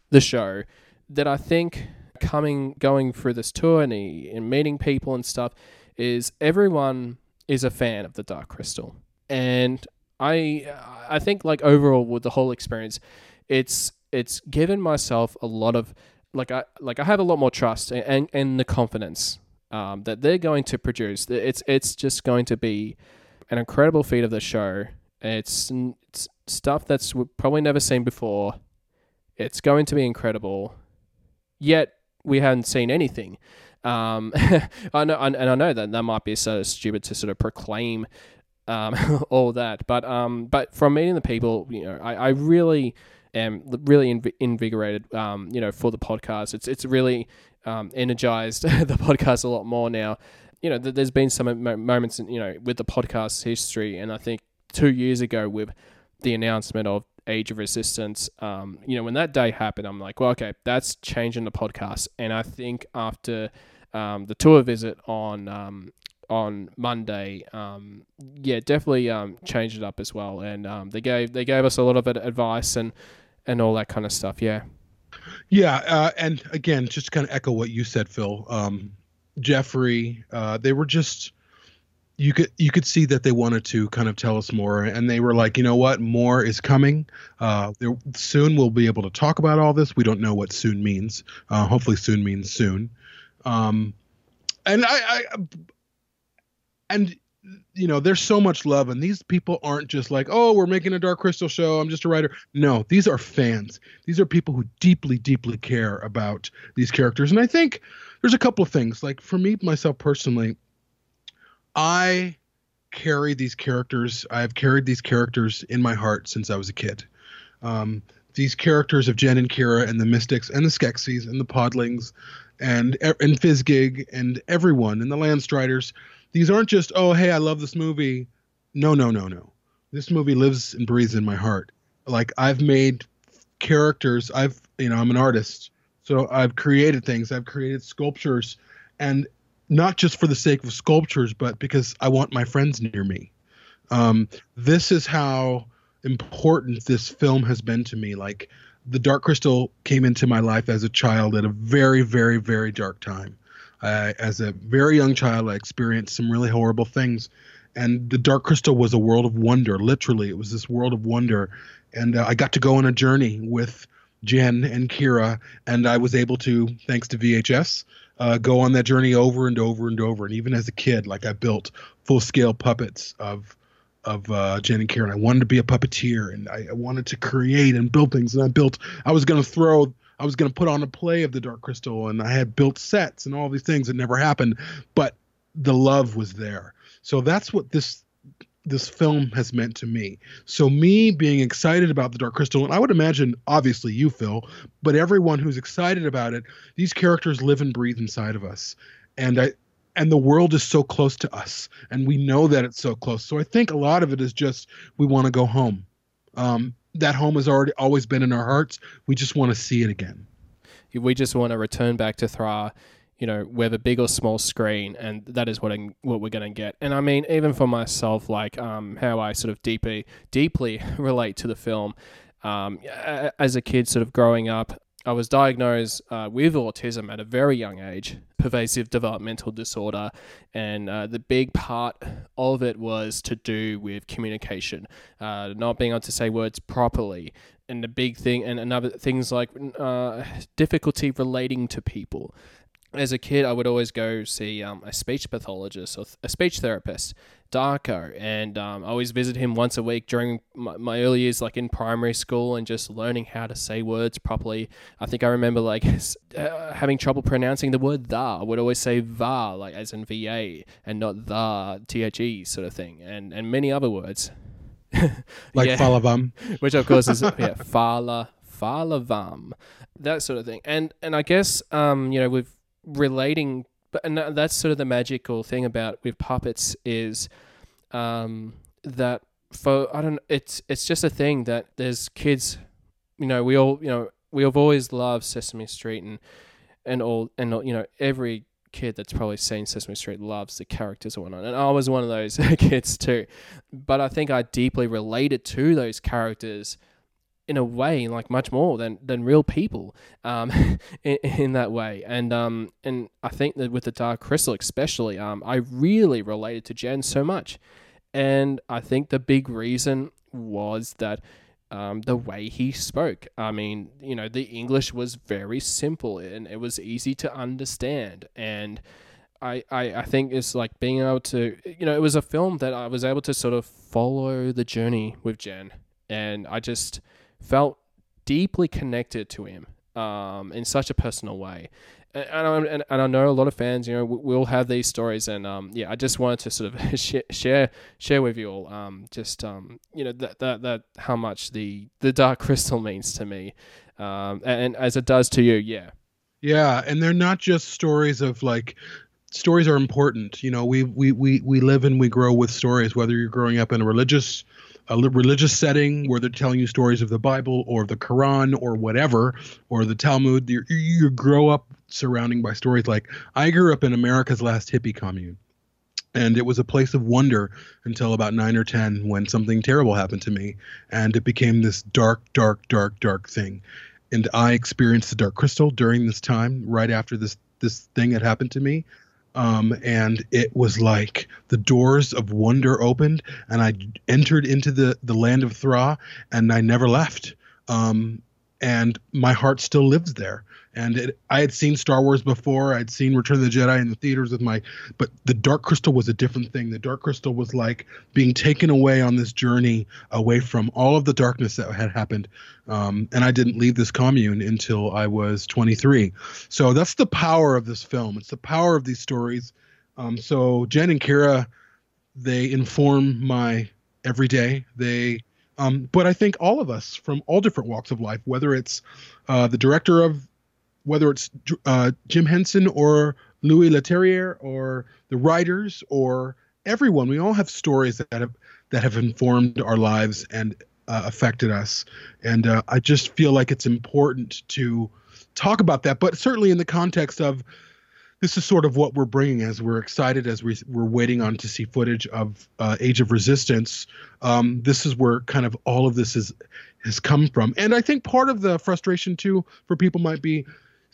the show that I think coming going through this tour and, and meeting people and stuff is everyone is a fan of the Dark Crystal and I I think like overall with the whole experience, it's it's given myself a lot of like I like I have a lot more trust and and, and the confidence um, that they're going to produce. It's it's just going to be an incredible feat of the show. It's, it's stuff that's probably never seen before. It's going to be incredible. Yet we haven't seen anything. Um, [laughs] I know, and I know that that might be so stupid to sort of proclaim um, [laughs] all that. But um, but from meeting the people, you know, I, I really am really inv- invigorated. Um, you know, for the podcast, it's it's really um, energized [laughs] the podcast a lot more now. You know, th- there's been some moments, in, you know, with the podcast history, and I think two years ago with the announcement of Age of Resistance, um, you know, when that day happened, I'm like, well, okay, that's changing the podcast. And I think after um, the tour visit on um, on Monday, um, yeah, definitely um, changed it up as well. And um, they gave they gave us a lot of advice and and all that kind of stuff. Yeah. Yeah, uh, and again, just kind of echo what you said, Phil. Um, Jeffrey, uh, they were just you could you could see that they wanted to kind of tell us more, and they were like, you know what, more is coming. Uh, soon we'll be able to talk about all this. We don't know what soon means. Uh, hopefully, soon means soon. Um, and I, I and you know there's so much love and these people aren't just like oh we're making a dark crystal show i'm just a writer no these are fans these are people who deeply deeply care about these characters and i think there's a couple of things like for me myself personally i carry these characters i've carried these characters in my heart since i was a kid um, these characters of jen and kira and the mystics and the skeksis and the podlings and and Fizzgig and everyone and the landstriders these aren't just oh hey I love this movie. No no no no. This movie lives and breathes in my heart. Like I've made characters. I've you know I'm an artist, so I've created things. I've created sculptures, and not just for the sake of sculptures, but because I want my friends near me. Um, this is how important this film has been to me. Like the Dark Crystal came into my life as a child at a very, very, very dark time. As a very young child, I experienced some really horrible things. And the Dark Crystal was a world of wonder. Literally, it was this world of wonder. And uh, I got to go on a journey with Jen and Kira, and I was able to, thanks to VHS, uh, go on that journey over and over and over. And even as a kid, like I built full scale puppets of of uh, Jen and Karen. I wanted to be a puppeteer, and I, I wanted to create and build things. And I built. I was going to throw I was going to put on a play of the Dark Crystal, and I had built sets and all these things that never happened, but the love was there. So that's what this this film has meant to me. So me being excited about the Dark Crystal, and I would imagine obviously you, Phil, but everyone who's excited about it, these characters live and breathe inside of us, and I and the world is so close to us, and we know that it's so close. So I think a lot of it is just we want to go home. Um, that home has already always been in our hearts. We just want to see it again. We just want to return back to Thra, you know, whether big or small screen, and that is what I, what we're going to get. And I mean, even for myself, like um, how I sort of deeply deeply [laughs] relate to the film. Um, as a kid, sort of growing up, I was diagnosed uh, with autism at a very young age, pervasive developmental disorder, and uh, the big part of it was to do with communication, uh, not being able to say words properly, and the big thing, and another things like uh, difficulty relating to people. As a kid, I would always go see um, a speech pathologist or th- a speech therapist, Darko, and um, I always visit him once a week during my, my early years, like in primary school, and just learning how to say words properly. I think I remember like uh, having trouble pronouncing the word "the." I would always say "va," like as in "va," and not "the" "the" sort of thing, and and many other words. [laughs] like Yeah. Falavam. [laughs] which of course is yeah, fala falavam, that sort of thing. And and I guess um you know with relating, and that's sort of the magical thing about with puppets is um that for I don't it's it's just a thing that there's kids, you know we all you know we have always loved Sesame Street and and all and you know every kid that's probably seen Sesame Street loves the characters or whatnot. And I was one of those [laughs] kids too. But I think I deeply related to those characters in a way, like much more than, than real people, um, [laughs] in, in that way. And um, and I think that with the Dark Crystal, especially, um, I really related to Jen so much. And I think the big reason was that um, the way he spoke. I mean, you know, the English was very simple and it was easy to understand. And I, I, I think it's like being able to, you know, it was a film that I was able to sort of follow the journey with Jen. And I just felt deeply connected to him um, in such a personal way. And, and, I- and, and I know a lot of fans, you know, we- we'll have these stories, and um, yeah, I just wanted to sort of [laughs] share share, with you all, um, just um, you know, that, that that how much the the Dark [laughs] Crystal means to me, um, and, and as it does to you, yeah, Yeah, and they're not just stories of like stories are important. You know, we we we we live and we grow with stories. Whether you're growing up in a religious a religious setting where they're telling you stories of the Bible or the Quran or whatever or the Talmud, you you grow up surrounding by stories. Like I grew up in America's last hippie commune. And it was a place of wonder until about nine or 10 when something terrible happened to me. And it became this dark, dark, dark, dark thing and I experienced the Dark Crystal during this time, right after this this thing had happened to me. Um, and it was like the doors of wonder opened, and I entered into the the land of Thra, and I never left. Um, and my heart still lives there. And it, I had seen Star Wars before. I'd seen Return of the Jedi in the theaters with my, but the Dark Crystal was a different thing. The Dark Crystal was like being taken away on this journey away from all of the darkness that had happened. Um, and I didn't leave this commune until I was 23. So that's the power of this film. It's the power of these stories. Um, so Jen and Kira, they inform my everyday. They, um, but I think all of us from all different walks of life, whether it's uh, the director of, whether it's uh, Jim Henson or Louis Leterrier or the writers or everyone, we all have stories that have that have informed our lives and uh, affected us. And uh, I just feel like it's important to talk about that, but certainly in the context of this is sort of what we're bringing as we're excited as we, we're waiting on to see footage of uh, Age of Resistance. Um, this is where kind of all of this is has come from, and I think part of the frustration too for people might be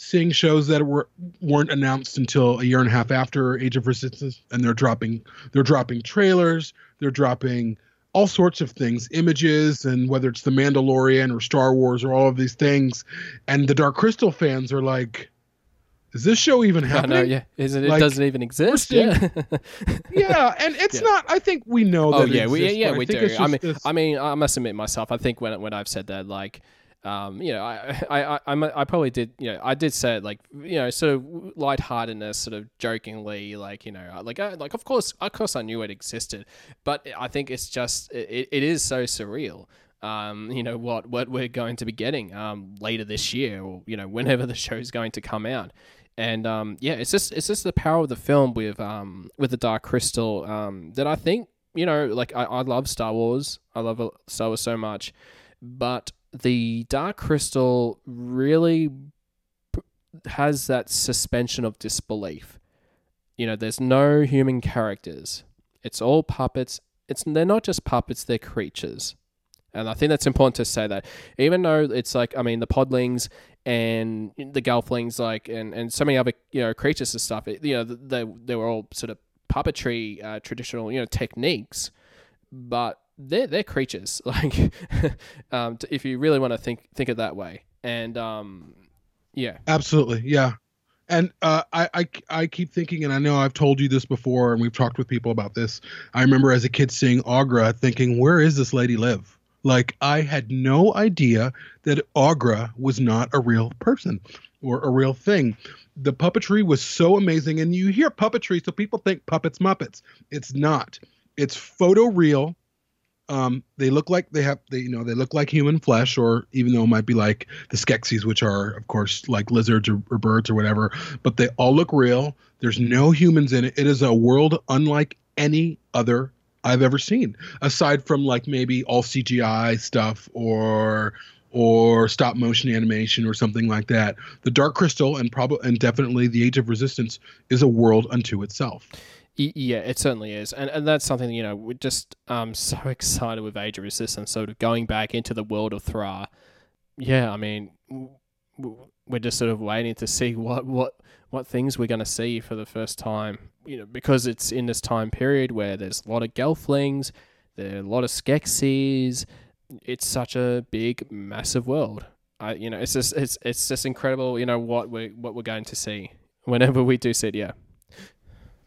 seeing shows that were weren't announced until a year and a half after Age of Resistance, and they're dropping they're dropping trailers, they're dropping all sorts of things, images, and whether it's the Mandalorian or Star Wars or all of these things, and the Dark Crystal fans are like, "Is this show even happening?" know, yeah, Isn't, it Like, doesn't even exist, yeah. [laughs] yeah, and it's Yeah. not. I think we know that. Oh it yeah, we, exists, yeah, but I we do. I mean, this- I mean, I must admit myself. I think when when I've said that, like, um, you know, I, [laughs] I, I, a- I probably did, you know, I did say it like, you know, sort of lightheartedness, sort of jokingly, like, you know, like, I, like, of course, of course, I knew it existed, but I think it's just, it, it is so surreal. Um, you know what what we're going to be getting um, later this year, or you know [laughs] whenever the show's going to come out, and um, yeah, it's just it's just the power of the film with um, with the Dark Crystal um, that I think you know like I, I love Star Wars, I love Star Wars so much, but the Dark Crystal really has that suspension of disbelief. You know, there's no human characters. It's all puppets. It's they're not just puppets; they're creatures. And I think that's important to say that, even though it's like, I mean, the podlings and the gelflings, like, and, and so many other, you know, creatures and stuff, it, you know, they, they were all sort of puppetry, uh, traditional, you know, techniques, but they're, they're creatures. [laughs] Like, um, if you really want to think, think it that way. And, um, yeah. Absolutely, yeah. And uh, I, I I keep thinking, and I know I've told you this before, and we've talked with people about this. I remember as a kid seeing Aughra, thinking, "Where is this lady live?" Like I had no idea that Aughra was not a real person or a real thing. The puppetry was so amazing, and you hear puppetry, so people think puppets Muppets. It's not. It's photo real. Um, they look like they have they you know they look like human flesh, or even though it might be like the Skeksis, which are of course like lizards or, or birds or whatever, but they all look real. There's no humans in it. It is a world unlike any other I've ever seen, aside from like maybe all CGI stuff or or stop motion animation or something like that. The Dark Crystal and probably and definitely the Age of Resistance is a world unto itself. Yeah, it certainly is, and and that's something you know we're just um [laughs] so excited with Age of Resistance, sort of going back into the world of Thra. Yeah, I mean, we're just sort of waiting to see [laughs] what what what things we're going to see for the first time. You know, because it's in this time period where there's a lot of Gelflings, there are a lot of Skeksis. It's such a big, massive world. I, you know, it's just it's it's just incredible. You know what we what we're going to see whenever we do see it. Yeah,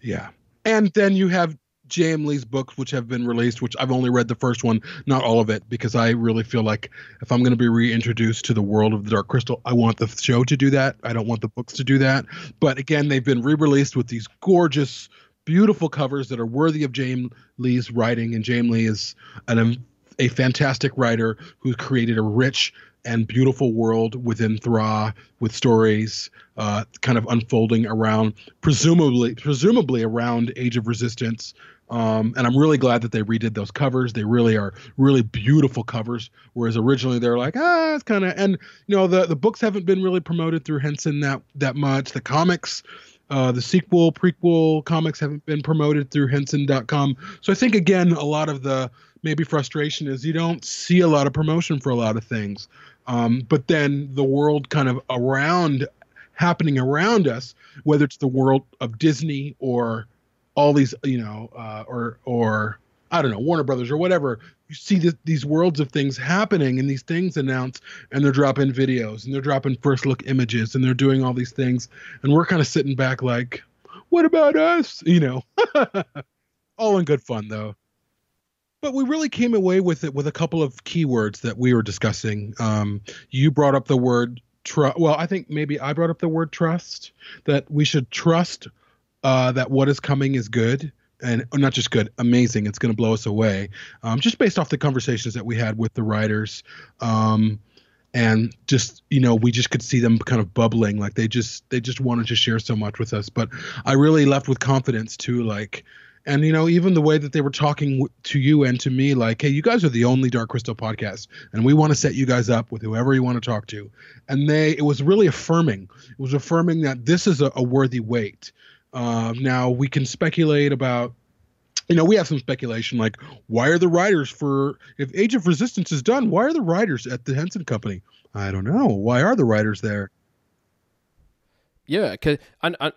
yeah. And then you have J.M. Lee's books, which have been released, which I've only read the first one, not all of it, because I really feel like if I'm going to be reintroduced to the world of the Dark Crystal, I want the show to do that. I don't want the books to do that. But again, they've been re released with these gorgeous, beautiful covers that are worthy of J.M. Lee's writing. And J.M. Lee is an, a fantastic writer who created a rich, and beautiful world within Thra with stories uh, kind of unfolding around presumably presumably around Age of Resistance um, and I'm really glad that they redid those covers. They really are really beautiful covers. Whereas originally they're like, ah, it's kind of, and you know, the the books haven't been really promoted through Henson that that much. The comics, uh, the sequel, prequel comics haven't been promoted through Henson.com. So I think again, a lot of the maybe frustration is you don't see a lot of promotion for a lot of things. Um, but then the world kind of around happening around us, whether it's the world of Disney or all these you know uh, or or I don't know Warner Brothers or whatever. You see these worlds of things happening and these things announced, and they're dropping videos and they're dropping first look images and they're doing all these things, and we're kind of sitting back like, what about us? You know, [laughs] all in good fun though. But we really came away with it with a couple of keywords that we were discussing. Um, you brought up the word trust. Well, I think maybe I brought up the word trust. That we should trust uh, that what is coming is good and not just good, amazing. It's going to blow us away. Um, just based off the conversations that we had with the writers, um, and just you know, we just could see them kind of bubbling, like they just they just wanted to share so much with us. But I really left with confidence too, like. And you know, even the way that they were talking to you and to me, like, "Hey, you guys are the only Dark Crystal podcast, and we want to set you guys up with whoever you want to talk to." And they, it was really affirming. It was affirming that this is a, a worthy wait uh, now we can speculate about you know, we have some speculation like, why are the writers for if Age of Resistance is done, why are the writers at the Henson Company? I don't know. Why are the writers there? Yeah, cause I,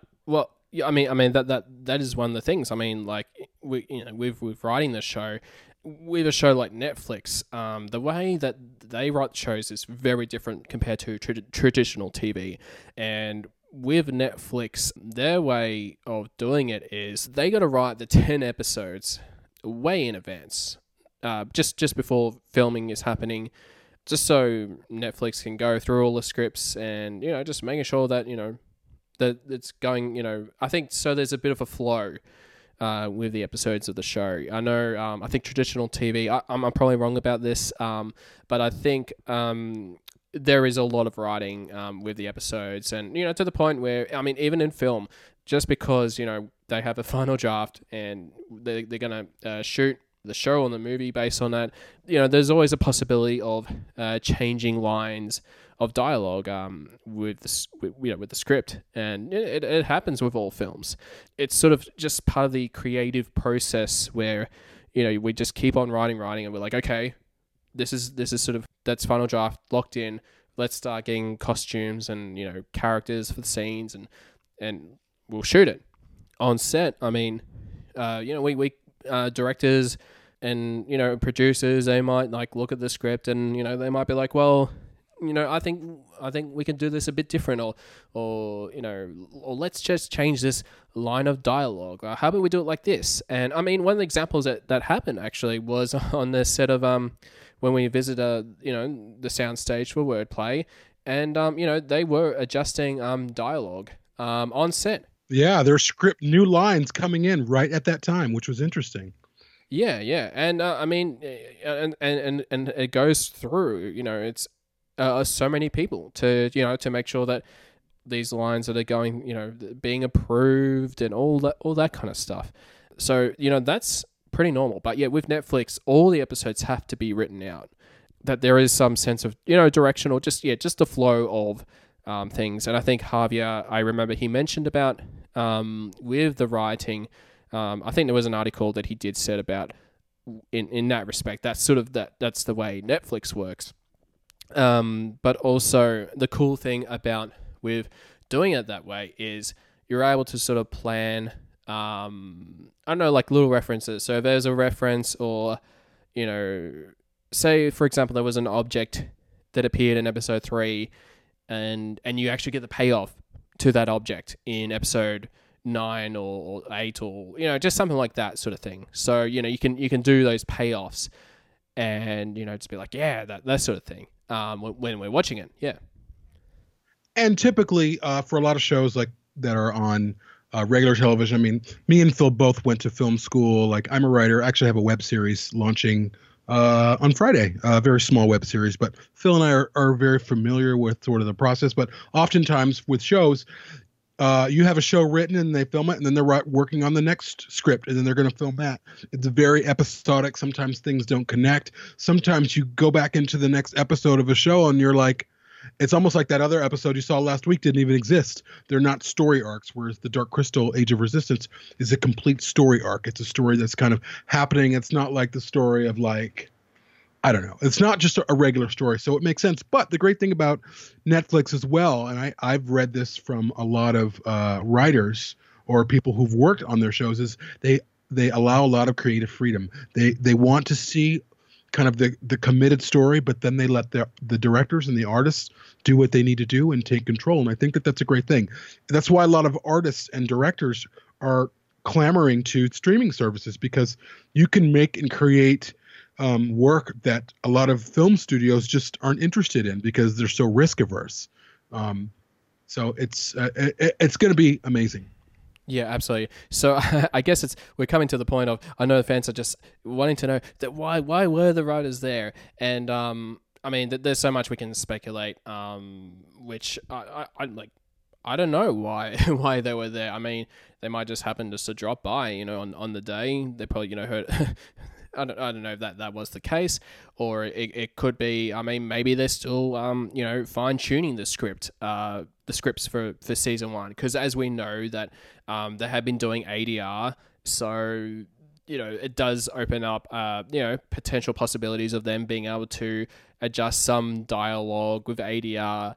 Well, I mean, I mean that that that is one of the things. I mean, like we, you know, with with writing the show, with a show like Netflix, um, the way that they write shows is very different compared to tra- traditional TV, and with Netflix, their way of doing it is they got to write the 10 episodes way in advance, uh, just, just before filming is happening, just so Netflix can go through all the scripts and, you know, just making sure that, you know, that it's going, you know, I think so there's a bit of a flow. Uh, with the episodes of the show. I know, um, I think traditional TV, I, am probably wrong about this, um, but I think um, there is a lot of writing um, with the episodes, and you know, to the point where I mean, even in film, just because you know they have a [laughs] final draft and they they're gonna uh, shoot the show or the movie based on that, you know, there's always a possibility of uh, changing lines of dialogue um, with the with, you know with the script, and it, it happens with all films. It's sort of just part of the creative process where you know we just keep on writing, writing, and we're like, okay, this is this is sort of that's final draft locked in. Let's start getting costumes and you know characters for the scenes and and we'll shoot it on set. I mean, uh, you know, we we uh, directors and you know producers they might like look at the script and you know they might be like, well, you know, I think I think we can do this a bit different, or or you know, or let's just change this line of dialogue. Or how about we do it like this? And I mean, one of the examples that that happened actually was [laughs] on the set of um when we visited, uh, you know, the soundstage for wordplay, and um, you know, they were adjusting um dialogue um on set. Yeah, there's script new lines coming in right at that time, which was interesting. Yeah, yeah, and uh, I mean, uh, and, and and and it goes through. You know, it's uh, so many people to you know to make sure that these lines that are going, you know, being approved and all that all that kind of stuff. So you know that's pretty normal. But yeah, with Netflix, all the episodes have to be written out. That there is some sense of you know direction or just yeah just the flow of um, things. And I think Javier, I remember he mentioned about um, with the writing um, I think there was an article that he did said about in in that respect. That's sort of that that's the way Netflix works. Um, but also the cool thing about with doing it that way is you're able to sort of plan. Um, I don't know, like little references. So if there's a reference, or you know, say for example, there was an object that appeared in episode three, and and you actually get the payoff to that object in episode nine or, eight or you know just something like that sort of thing. So you know you can you can do those payoffs and you know just be like yeah that that sort of thing um, when, we're watching it yeah. And typically, uh, for a lot of shows like that are on uh, regular television, I mean, me and Phil both went to film school. Like, I'm a writer. I actually have a web series launching uh, on Friday, a very small web series. But Phil and I are, are very familiar with sort of the process. But oftentimes with shows, uh, you have a show written and they film it and then they're working on the next script and then they're going to film that. It's very episodic. Sometimes things don't connect. Sometimes you go back into the next episode of a show and you're like it's almost like that other episode you saw last week didn't even exist. They're not story arcs whereas the dark crystal age of resistance is a complete story arc. It's a story that's kind of happening. It's not like the story of like I don't know. It's not just a, regular story, so it makes sense. But the great thing about Netflix as well, and I, I've read this from a lot of uh, writers or people who've worked on their shows, is they they allow a lot of creative freedom. They they want to see kind of the the committed story, but then they let the the directors and the artists do what they need to do and take control. And I think that that's a great thing. That's why a lot of artists and directors are clamoring to streaming services because you can make and create um, work that a lot of film studios just aren't interested in because they're so risk averse. Um, so it's uh, it, it's going to be amazing. Yeah, absolutely. So [laughs] I guess it's we're coming to the point of I know the fans are just wanting to know that why why were the writers there and um I mean there's so much we can speculate um which I I, I like I don't know why [laughs] why they were there. I mean, they might just happen just to drop by, you know, on, on the day. They probably, you know, heard [laughs] I don't, I don't know if that, that was the case, or it, it could be. I mean, maybe they're still, um, you know, fine tuning the script, uh, the scripts for, for season one, because as we know that um, they have been doing ADR, so you know it does open up, uh, you know, potential possibilities of them being able to adjust some dialogue with ADR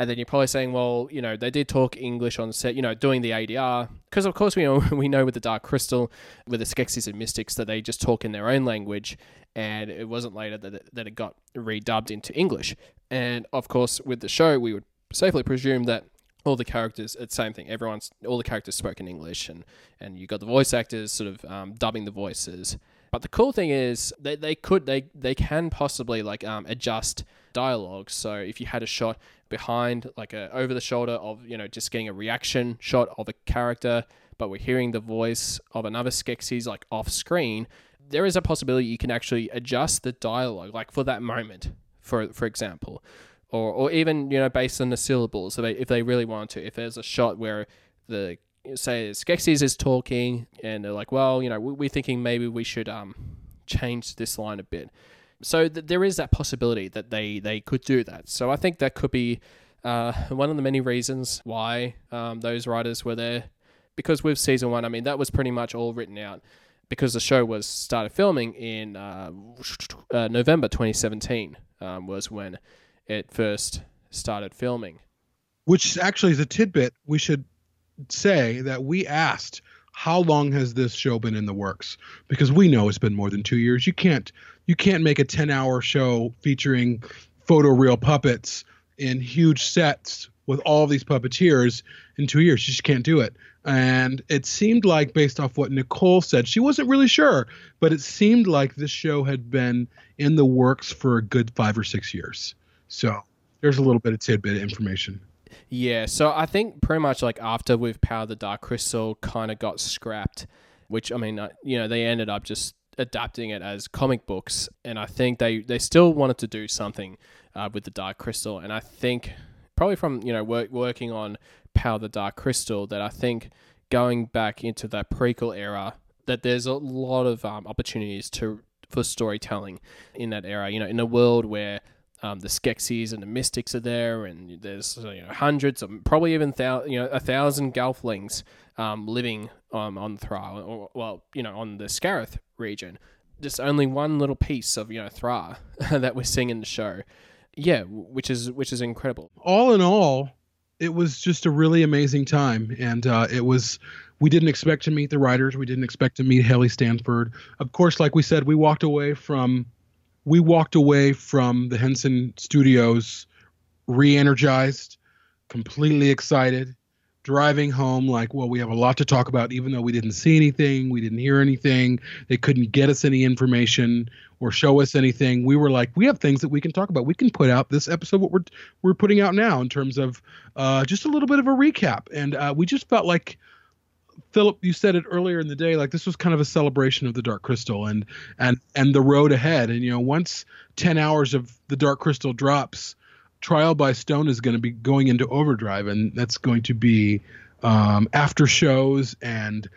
and then you're probably saying, well, you know, they did talk English on set, you know, doing the ADR, because of course we know [laughs] we know with the Dark Crystal, with the Skeksis and Mystics, that they just talk in their own language, and it wasn't later that it, that it got redubbed into English. And of course, with the show, we would safely presume that all the characters, it's the same thing. Everyone's all the characters spoke in English, and and you got the voice actors sort of um, dubbing the voices. But the cool thing is they, they could they they can possibly like um, adjust dialogue. So if you had a shot behind, like a over the shoulder of you know just getting a reaction shot of a character, but we're hearing the voice of another Skeksis like off screen, there is a possibility you can actually adjust the dialogue, like for that moment, for for example, or or even you know based on the syllables. So they, if they really want to, if there's a shot where the say Skeksis is talking and they're like, well, you know, we're thinking maybe we should um change this line a bit so th- there is that possibility that they they could do that. So I think that could be uh, one of the many reasons why um, those writers were there. Because with season one, I mean that was pretty much all written out because the show was started filming in uh, [sniffs] uh, November 2017 um, was when it first started filming. Which actually is a tidbit we should say that we asked how long has this show been in the works because we know it's been more than two years you can't you can't make a 10 hour show featuring photoreal puppets in huge sets with all these puppeteers in two years. She just can't do it. And it seemed like, based off what Nicole said, she wasn't really sure, but it seemed like this show had been in the works for a good five or six years. So there's a little bit of tidbit of information. Yeah, so I think pretty much like after with Power of the Dark Crystal kind of got scrapped, which I mean, uh, you know, they ended up just adapting it as comic books, and I think they they still wanted to do something uh, with the Dark Crystal, and I think probably from you know work, working on Power the Dark Crystal that I think going back into that prequel era that there's a lot of um, opportunities to for storytelling in that era. You know, in a world where um, the Skeksis and the Mystics are there, and there's you know hundreds of probably even thou- you know a thousand Gelflings um, living um, on Thra, or well, you know, on the Skarith region. Just only one little piece of you know Thra [laughs] that we're seeing in the show. Yeah, which is which is incredible. All in all, it was just a really amazing time, and uh, it was. We didn't expect to meet the writers. We didn't expect to meet Halle Stanford. Of course, like we said, we walked away from we walked away from the Henson Studios re-energized, completely excited, driving home like, well, we have a lot to talk about, even though we didn't see anything, we didn't hear anything, they couldn't get us any information or show us anything. We were like, we have things that we can talk about. We can put out this episode what we're we're putting out now in terms of uh, just a little bit of a recap, and uh, we just felt like. Philip, you said it earlier in the day, like this was kind of a celebration of the Dark Crystal and and and the road ahead. And you know, once ten hours of the Dark Crystal drops, Trial by Stone is going to be going into overdrive, and that's going to be um, after shows and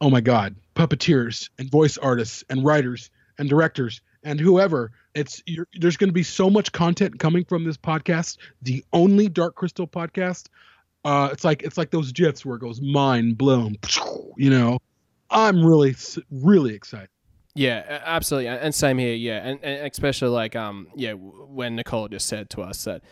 oh my God, puppeteers and voice artists and writers and directors and whoever. It's there's going to be so much content coming from this podcast, the only Dark Crystal podcast. Uh, it's like it's like those gifs where it goes mind blown. [laughs] You know, I'm really really excited. Yeah, absolutely, and same here. Yeah, and, and especially like um yeah when Nicole just said to us that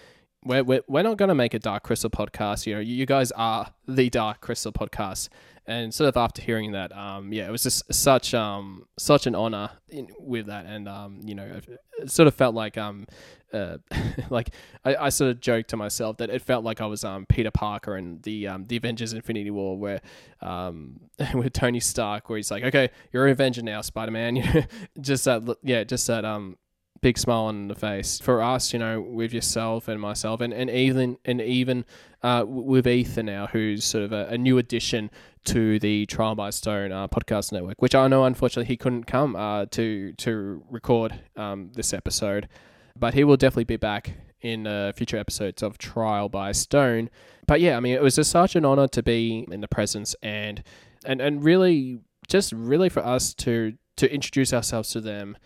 we're we're, we're not going to make a Dark Crystal podcast. You know, you guys are the Dark Crystal podcast, and sort of after hearing that, um yeah, it was just such um such an honor in, with that, and um you know it sort of felt like um uh, [laughs] like I, I sort of joked to myself that it felt like I was um, Peter Parker in the um, the Avengers Infinity War where um, [laughs] with Tony Stark where he's like okay you're an Avenger now Spider Man [laughs] just that yeah just that um big smile on the face for us you know with yourself and myself and, and even and even uh, with Ethan now who's sort of a, a new addition to the Trial by Stone uh, podcast network which I know unfortunately he couldn't come uh, to to record um, this episode but he will definitely be back in uh, future episodes of Trial by Stone. But yeah, I mean, it was just such an honor to be in the presence and and and really just really for us to to introduce ourselves to them.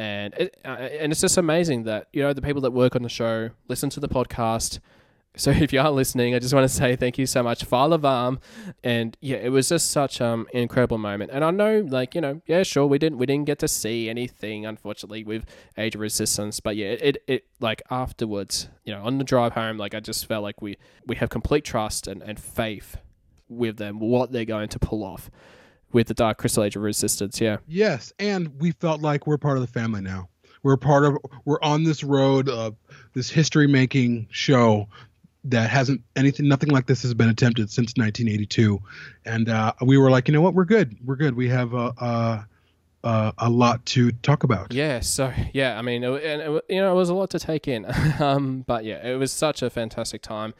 And it, uh, and it's just amazing that you know the people that work on the show listen to the podcast, [laughs] so if you are listening, I just want to say thank you so much, Father Varm. And yeah, it was just such um incredible moment. And I know, like you know, yeah, sure, we didn't we didn't get to see anything, unfortunately, with Age of Resistance. But yeah, it, it, it like afterwards, you know, on the drive home, like I just felt like we we have complete trust and, and faith with them, what they're going to pull off with the Dark Crystal Age of Resistance. Yeah. Yes, and we felt like we're part of the family now. We're part of. We're on this road of this history making show that hasn't anything nothing like this has been attempted since 1982 and uh, we were like you know what we're good we're good we have a, a, a, a lot to talk about yeah so yeah i mean it, and it, you know it was a lot to take in [laughs] um, but yeah it was such a fantastic time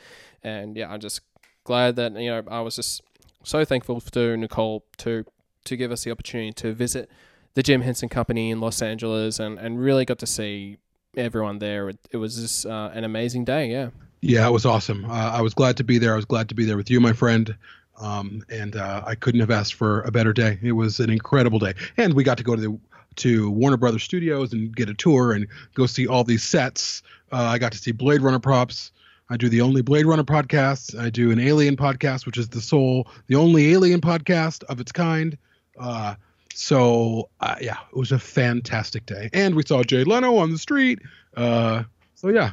and yeah i'm just glad that you know i was just so thankful to nicole to to give us the opportunity to visit the jim henson company in los angeles and and really got to see everyone there it, it was just uh, an amazing day yeah yeah, it was awesome. Uh, I was glad to be there. I was glad to be there with you, my friend. Um, and uh, I couldn't have asked for a better day. It was an incredible day, and we got to go to the to Warner Brothers Studios and get a tour and go see all these sets. Uh, I got to see Blade Runner props. I do the only Blade Runner podcast. I do an Alien podcast, which is the sole, the only Alien podcast of its kind. Uh, so uh, yeah, it was a fantastic day, and we saw Jay Leno on the street. Uh, so yeah,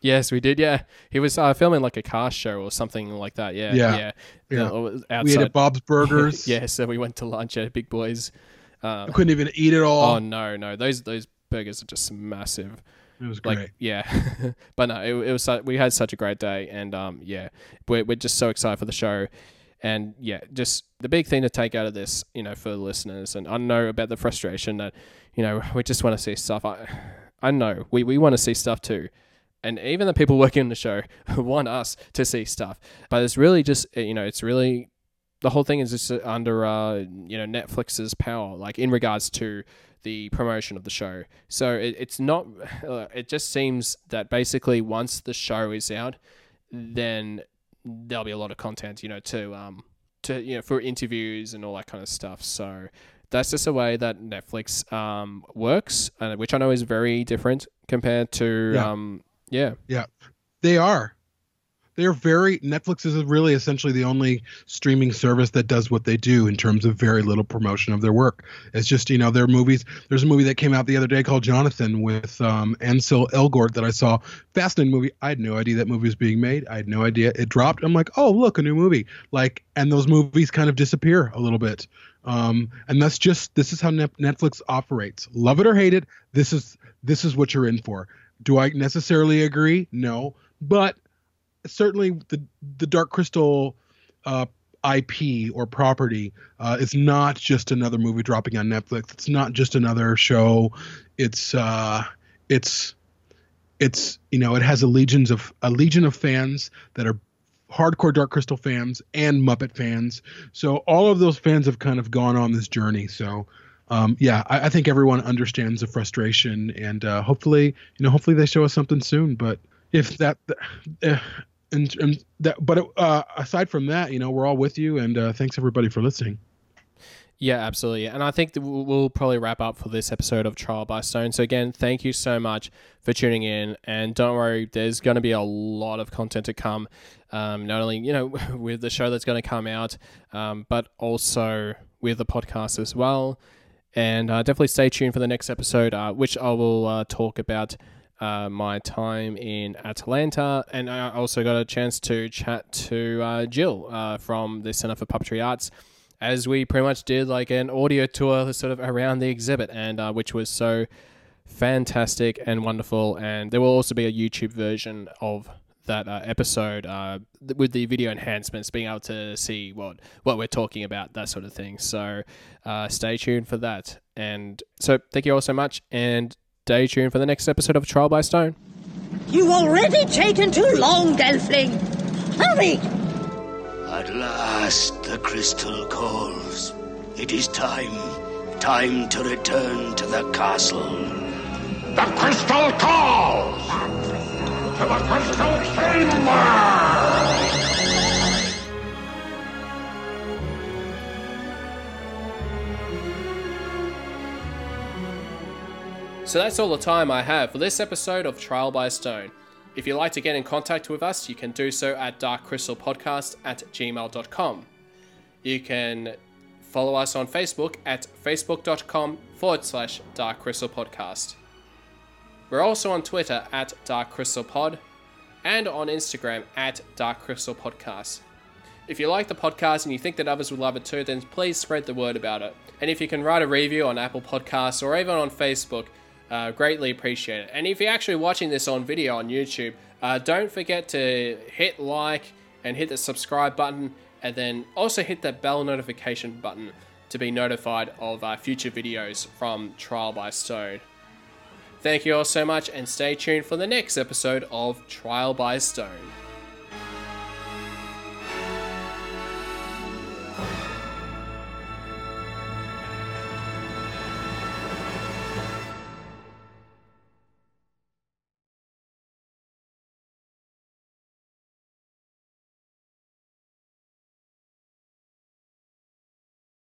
Yes, we did. Yeah, he was uh, filming like a car show or something like that. Yeah, yeah, yeah. yeah. Uh, we ate at Bob's Burgers. [laughs] yeah, so we went to lunch at Big Boys. Uh, I couldn't even eat it all. Oh no, no, those those burgers are just massive. It was like great. yeah. [laughs] But no it, it was we had such a great day and um yeah we're, we're just so excited for the show. And yeah just the big thing to take out of this you know for the listeners and i know about the frustration that you know we just want to see stuff. I i know we, we want to see stuff too. And even the people [laughs] working on the show [laughs] want us to see stuff. But it's really just you know it's really the whole thing is just under uh you know netflix's power like in regards to the promotion of the show. So it, it's not. Uh, it just seems that basically once the show is out, then there'll be a lot of content, you know, to um to you know for interviews and all that kind of stuff. So that's just a way that Netflix um works, uh, which I know is very different compared to Yeah. um yeah Yeah, they are. They're very Netflix is really essentially the only streaming service that does what they do in terms of very little promotion of their work. It's just you know their movies. There's a movie that came out the other day called Jonathan with um, Ansel Elgort that I saw. Fascinating movie. I had no idea that movie was being made. I had no idea it dropped. I'm like, oh look, a new movie. Like, and those movies kind of disappear a little bit. Um, and that's just this is how Net- Netflix operates. Love it or hate it, this is this is what you're in for. Do I necessarily agree? No, but certainly the the Dark Crystal uh, IP or property uh, is not just another movie dropping on Netflix. It's not just another show. It's uh, it's it's you know it has a legions of a legion of fans that are hardcore Dark Crystal fans and Muppet fans. So all of those fans have kind of gone on this journey. So. Um, yeah, I, I think everyone understands the frustration, and uh, hopefully, you know, hopefully they show us something soon. But if that, uh, and, and that, but uh, aside from that, you know, we're all with you, and uh, thanks everybody for listening. Yeah, absolutely. And I think we'll probably wrap up for this episode of Trial by Stone. So, again, thank you so much for tuning in. And don't worry, there's going to be a lot of content to come. Um, not only, you know, [laughs] with the show that's going to come out, um, but also with the podcast as well. And uh, definitely stay tuned for the next episode, uh, which I will uh, talk about uh, my time in Atlanta. And I also got a chance to chat to uh, Jill uh, from the Center for Puppetry Arts as we pretty much did like an audio tour sort of around the exhibit, and uh, which was so fantastic and wonderful. And there will also be a YouTube version of that uh, episode uh, with the video enhancements, being able to see what what we're talking about, that sort of thing. So stay tuned for that. And so thank you all so much, and stay tuned for the next episode of Trial by Stone. You've already taken too long, Gelfling. Hurry! At last, the crystal calls. It is time. Time to return to the castle. The crystal calls! To the crystal chamber! So that's all the time I have for this episode of Trial by Stone. If you'd like to get in contact with us, you can do so at darkcrystalpodcast at gmail.com. You can follow us on Facebook at facebook.com forward slash darkcrystalpodcast. We're also on Twitter at darkcrystalpod and on Instagram at darkcrystalpodcast. If you like the podcast and you think that others would love it too, then please spread the word about it. And if you can write a review on Apple Podcasts or even on Facebook, uh, greatly appreciate it. And if you're actually watching this on video on YouTube, uh, don't forget to hit like and hit the subscribe button, and then also hit that bell notification button to be notified of uh, future videos from Trial by Stone. Thank you all so much, and stay tuned for the next episode of Trial by Stone.